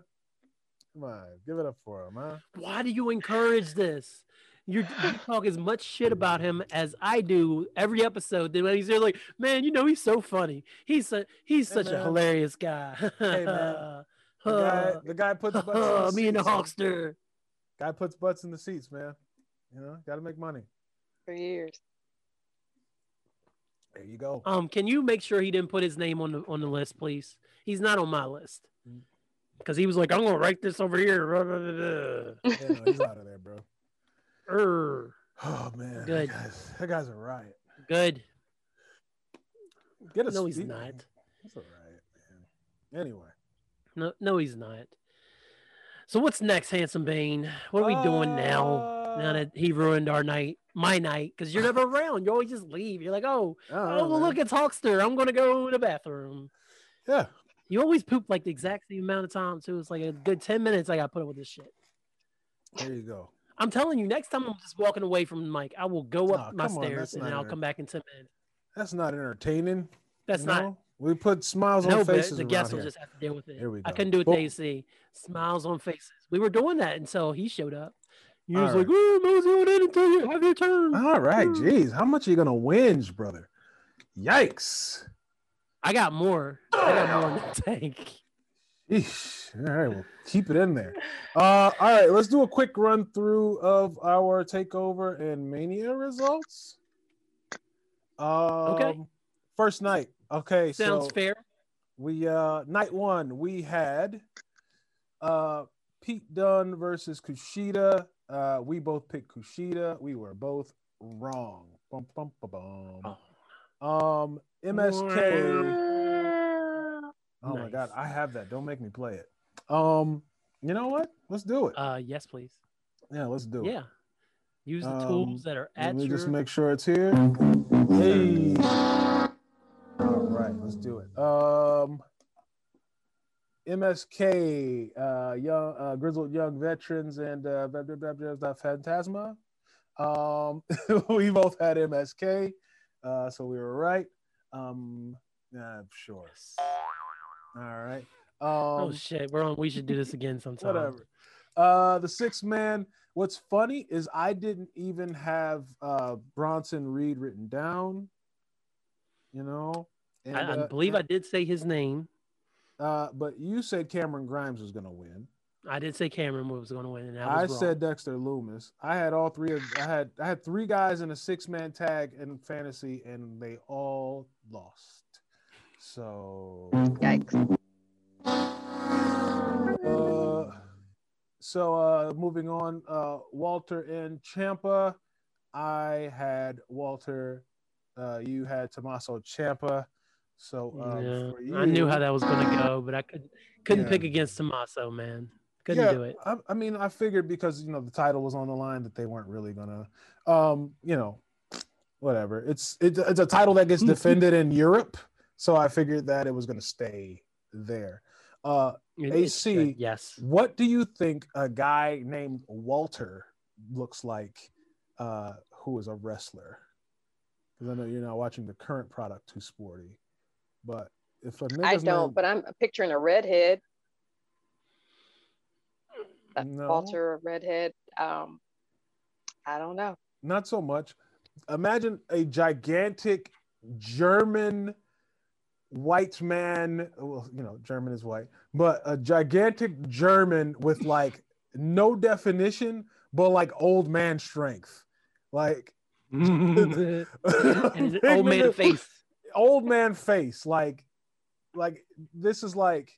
Come on, give it up for him, huh? Why do you encourage this? You're, you talk as much shit about him as I do every episode. Then when he's there, like, man, you know he's so funny. He's a, he's Hey, such a hilarious guy. Hey, man. The guy, the guy puts butts in the me and the seats. Hawkster. Guy puts butts in the seats, man. You know, gotta make money. for years. There you go. Um, can you make sure he didn't put his name on the on the list, please? He's not on my list Mm. because he was like, I'm gonna write this over here. Yeah, no, he's out of there, bro. Err. Oh man, Good. That guy's, that guy's a riot. Good. Get a No, he's not. That's a riot, man. Anyway, No, no, he's not. So what's next, Handsome Bane? What are we doing now? Now that he ruined our night, my night, because you're never around. You always just leave. You're like, oh, oh, know, well, look, it's Hawkster. I'm gonna go to the bathroom. Yeah, You always poop like the exact same amount of time too. It's like a good ten minutes. I got put up with this shit. there you go. I'm telling you, next time I'm just walking away from the mic, I will go up my come on, stairs and I'll come back in ten minutes. That's not entertaining. That's not. know? We put smiles No, on faces the guests here. will just have to deal with it. Here we I couldn't do it Boom. AC. Smiles on faces. We were doing that until he showed up. He was All like, "Oh, Mosey, on in until you have your turn." All right, jeez, how much are you gonna whinge, brother? Yikes! I got more. I got more in the tank. Eesh. All right, well, keep it in there. Uh, all right, let's do a quick run through of our takeover and mania results. Um, First night. Okay, Sounds so fair. we uh night one we had uh Pete Dunne versus Kushida. Uh, we both picked Kushida. We were both wrong. Bum, bum, ba, bum. Um, MSK. Oh my god, I have that. Don't make me play it. Um, you know what? Let's do it. Uh, yes, please. yeah, let's do it. Yeah. Use the Um, tools that are at. Let at me your. just make sure it's here. Hey. All right, let's do it. Um, MSK, uh, young, uh, grizzled young veterans, and uh, Fantasma. Um, we both had MSK, uh, so we were right. Um, yeah, sure. All right. Um, oh shit, we're on. We should do this again sometime. whatever. Uh, the six man. What's funny is I didn't even have uh Bronson Reed written down. You know, and, I, I uh, believe I did say his name. Uh, but you said Cameron Grimes was gonna win. I did say Cameron was going to win, and that I was wrong. said Dexter Lumis. I had all three of. I had I had three guys in a six man tag in fantasy, and they all lost. So Yikes. Uh, so uh, moving on, uh, Walter and Ciampa. I had Walter. Uh, you had Tommaso Ciampa. So um, Yeah, you, I knew how that was going to go, but I couldn't couldn't Yeah. pick against Tommaso, man. Couldn't yeah, do it. I, I mean, I figured because you know the title was on the line that they weren't really gonna, um, you know, whatever. It's it's, it's a title that gets defended in Europe, so I figured that it was gonna stay there. Uh, It- it AC. yes. What do you think a guy named Walter looks like uh, who is a wrestler? Because I know you're not watching the current product too sporty, but if a I nigga's don't, name- but I'm picturing a redhead. A No. Walter, a redhead. Um, I don't know. not so much. Imagine a gigantic German white man. Well, you know, German is white, but a gigantic German with like no definition, but like old man strength. Like and his old man face. Old man face like like this is like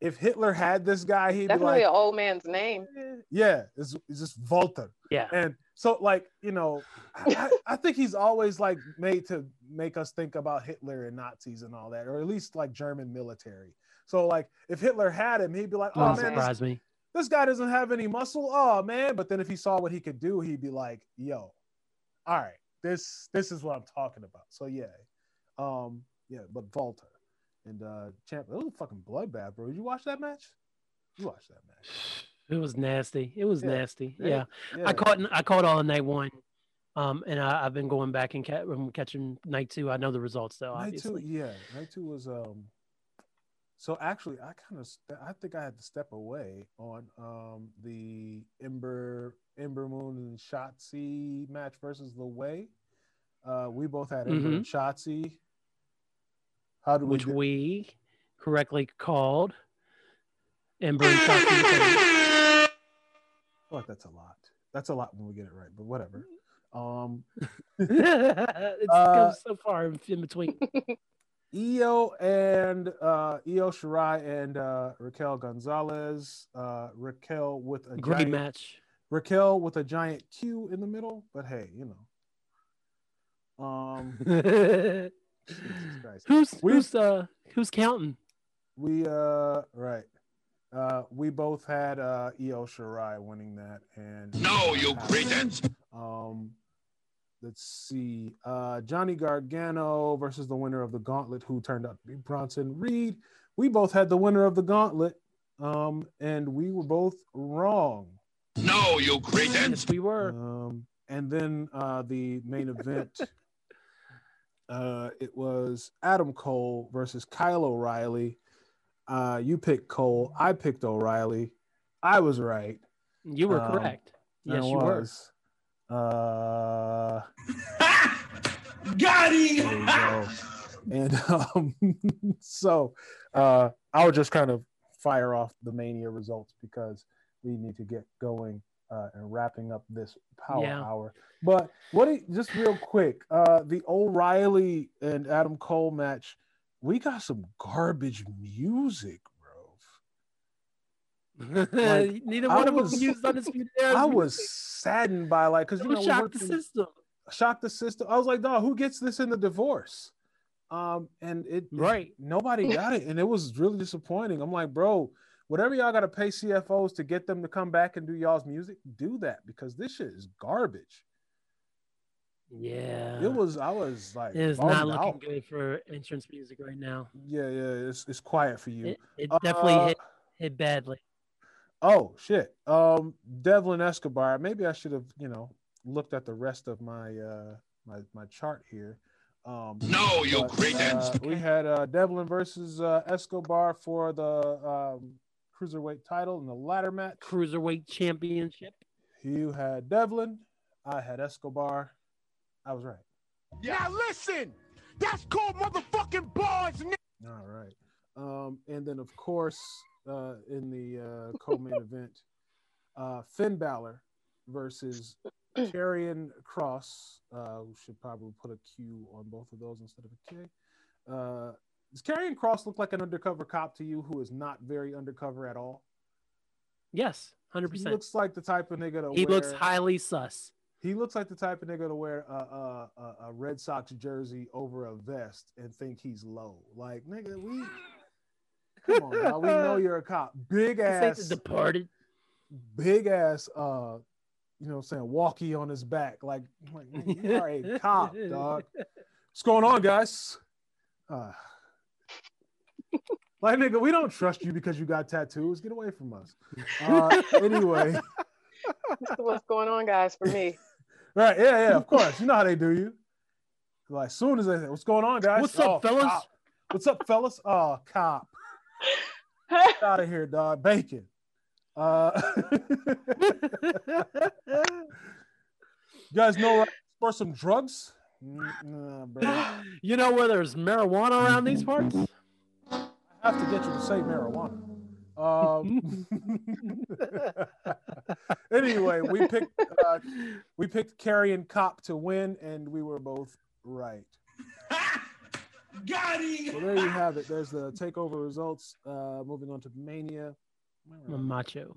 if hitler had this guy he'd Definitely be like an old man's name. Yeah it's, it's just walter Yeah. and so like you know, I, I I think he's always like made to make us think about Hitler and Nazis and all that, or at least like German military. So like if Hitler had him, he'd be like, oh Don't man, this, surprise me. this guy doesn't have any muscle. Oh man, but then if he saw what he could do, he'd be like, yo, all right, this this is what I'm talking about. So yeah, um, yeah, but Walter and uh champ, it was a fucking bloodbath, bro. Did you watch that match? You watched that match? It was nasty. It was Yeah. nasty. Yeah. yeah. I caught I caught all of night one. Um, and I, I've been going back and ca- catching night two. I know the results though, Night two, yeah, night two was um. So actually, I kind of st- I think I had to step away on um the Ember Ember Moon and Shotzi match versus the Way. Uh, we both had Ember and Shotzi. How do we? which do- we correctly called Ember and Shotzi. I feel like that's a lot. That's a lot when we get it right, but whatever. Um, it Uh, goes so far in in between. Io and uh, Io Shirai and uh, Raquel Gonzalez. Uh, Raquel with a Great giant, match. Raquel with a giant Q in the middle, but hey, you know. Um, who's Jesus Christ. We- who's uh who's counting? We uh right. Uh we both had uh Io Shirai winning that and No, you cretins! um let's see. Uh Johnny Gargano versus the winner of the gauntlet who turned out to be Bronson Reed. We both had the winner of the gauntlet. Um and we were both wrong. No, you cretins! Yes, we were. Um, and then uh, the main event, uh, it was Adam Cole versus Kyle O'Reilly. Uh, you picked Cole. I picked O'Reilly. I was right. You were um, correct. Yes, I you were. was. Uh, Got there you go. And um, so uh, I'll just kind of fire off the Mania results because we need to get going uh, and wrapping up this power Yeah. hour. But what? do you- just real quick, uh, the O'Reilly and Adam Cole match, we got some garbage music, bro. Like, Neither I one of was- them used undisputed era. I was saddened by like because you know shocked the system. shocked the system. I was like, dog, who gets this in the divorce? Um, and it Right. nobody got it, and it was really disappointing. I'm like, bro, whatever y'all gotta pay CFOs to get them to come back and do y'all's music, do that because this shit is garbage. Yeah. It was, I was like, It is not looking out. good for entrance music right now. Yeah, yeah, it's it's quiet for you. It, it definitely Uh, hit, hit badly. Oh shit. Um, Devlin Escobar. Maybe I should have, you know, looked at the rest of my uh my my chart here. Um, No, you but, cretins! uh, we had uh, Devlin versus uh, Escobar for the um, cruiserweight title in the ladder match. Cruiserweight championship. You had Devlin. I had Escobar. I was right. Now listen! That's called motherfucking bars, nigga! All right. Um, and then of course, uh, in the uh, co-main event, uh, Finn Balor versus Karrion Kross. Uh, we should probably put a Q on both of those instead of a K. Uh, does Karrion Kross look like an undercover cop to you who is not very undercover at all? Yes, hundred percent. He looks like the type of nigga to He wear. looks highly sus. He looks like the type of nigga to wear a, a, a, Red Sox jersey over a vest and think he's low. Like, nigga, we come on, now. we know you're a cop. Big ass, the departed. big ass, uh, you know, what I'm saying walkie on his back. Like, like you are a cop, dog. What's going on, guys? Uh, like, nigga, we don't trust you because you got tattoos. Get away from us. Uh, anyway. What's going on, guys, for me. Right, yeah, yeah, of course. You know how they do you. Like, as soon as they say, What's going on, guys? What's up, Oh, fellas? cop. What's up, fellas? Oh, cop. Get out of here, dog. Bacon. Uh, you guys know where for some drugs? Mm, Nah, you know where there's marijuana around these parts? I have to get you to say marijuana. Um, anyway, we picked uh, we picked Carrion Cop to win, and we were both right. Got him! So there you have it. There's the takeover results. Uh, moving on to Mania. I'm a macho.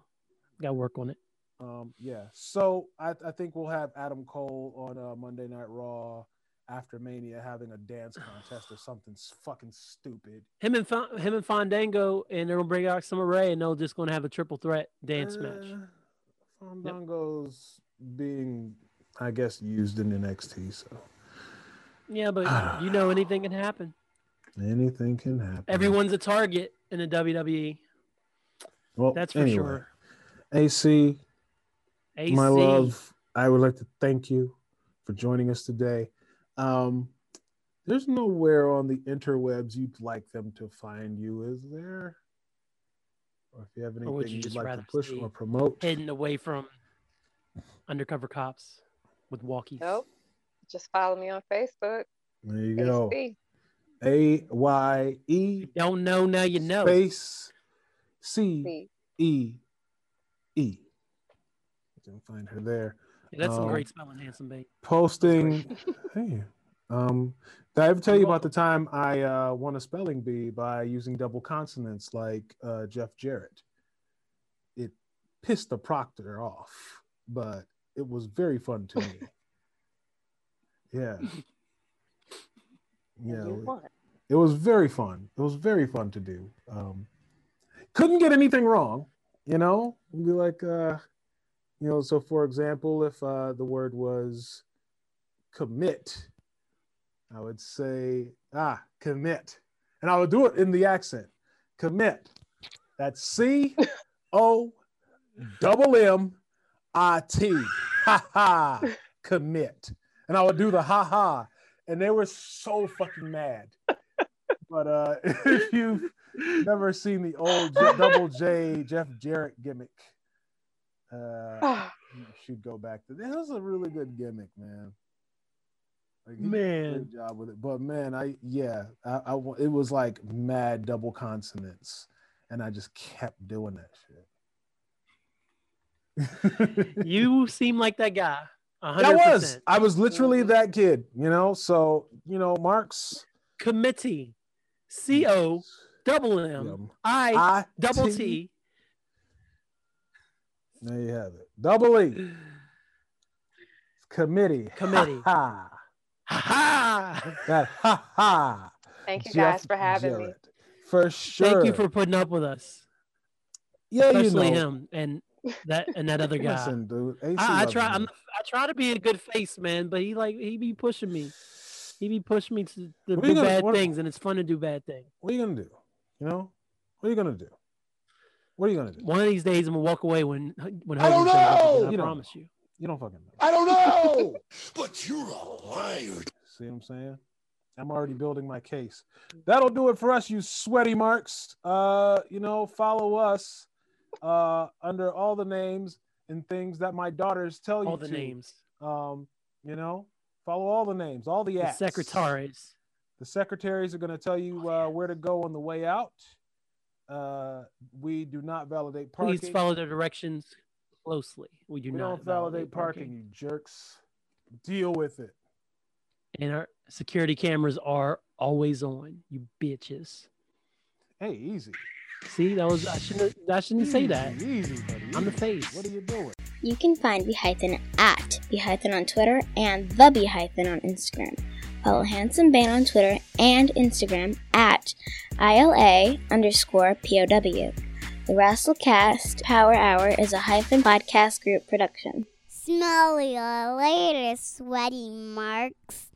Got to work on it. Um, yeah. So I, I think we'll have Adam Cole on uh, Monday Night Raw after Mania having a dance contest or something fucking stupid. Him and Fa- him and Fandango, and they're gonna bring out Summer Rae, and they're just gonna have a triple threat dance match. Uh, Fandango's being, I guess, used in the NXT, so Yeah, but you know anything can happen. anything can happen. Everyone's a target in the WWE. well, That's for anyway, sure. AC, AC. my love, I would like to thank you for joining us today. Um, there's nowhere on the interwebs you'd like them to find you, is there? Or if you have anything you you'd just like to rather push or promote, hidden away from undercover cops with walkies. Nope. Just follow me on Facebook. there you go. A Y E Don't know now you know. space C See. E E. You can find her there. Yeah, that's some Um, great spelling, handsome babe. posting. hey, um, did I ever tell you about the time I uh, won a spelling bee by using double consonants like uh, Jeff Jarrett? It pissed the proctor off, but it was very fun to me. yeah, yeah, You it was very fun. It was very fun to do. Um, couldn't get anything wrong, you know. Be like, uh, you know. So, for example, if uh, the word was commit, I would say ah commit, and I would do it in the accent. Commit. That's C O double M I T. Ha ha. Commit. And I would do the ha ha, and they were so fucking mad. But uh, if you've never seen the old double J Jeff Jarrett gimmick, uh, should go back to that. was a really good gimmick, man. Like, he did a Man. job with it. But man, I yeah, I, I it was like mad double consonants, and I just kept doing that shit. You seem like that guy. A I hundred was. I was literally Mhm. that kid, you know. So you know, Marks, Committee. C O double M I double T. There you have it. Double E committee. Committee. Ha Ha ha. ha. That ha ha. Thank you Jeff guys for having me. For sure. Thank you for putting up with us, yeah, especially you know. him and that and that other guy. Listen, dude. AC I, I try. I'm, I try to be a good face, man, but he like he be pushing me. He be pushing me to, to What are you do gonna- bad what- things, and it's fun to do bad things. What are you gonna do? You know? What are you gonna do? What are you gonna do? One of these days, I'm gonna walk away when when I don't Hogan shows up know! again, I You don't promise you. You don't fucking know. I don't know. but you're a liar. See what I'm saying? I'm already building my case. That'll do it for us, you sweaty marks. Uh, you know, follow us uh under all the names and things that my daughters tell you All the to. names, Um, you know, follow all the names, all the the acts. secretaries. The secretaries are going to tell you uh, where to go on the way out. Uh, we do not validate parking. Please follow the directions closely. We do we not don't validate parking, you jerks. Deal with it. and our security cameras are always on. You bitches. Hey, easy. See, that was I shouldn't I shouldn't say that. Easy, Easy, buddy. I'm the face. What are you doing? You can find Behython at Behython on Twitter and The Behython on Instagram. Follow Handsome Bane on Twitter and Instagram at ILA underscore POW. The Rasslecast Power Hour is a hyphen podcast group production. Smell you later, sweaty marks.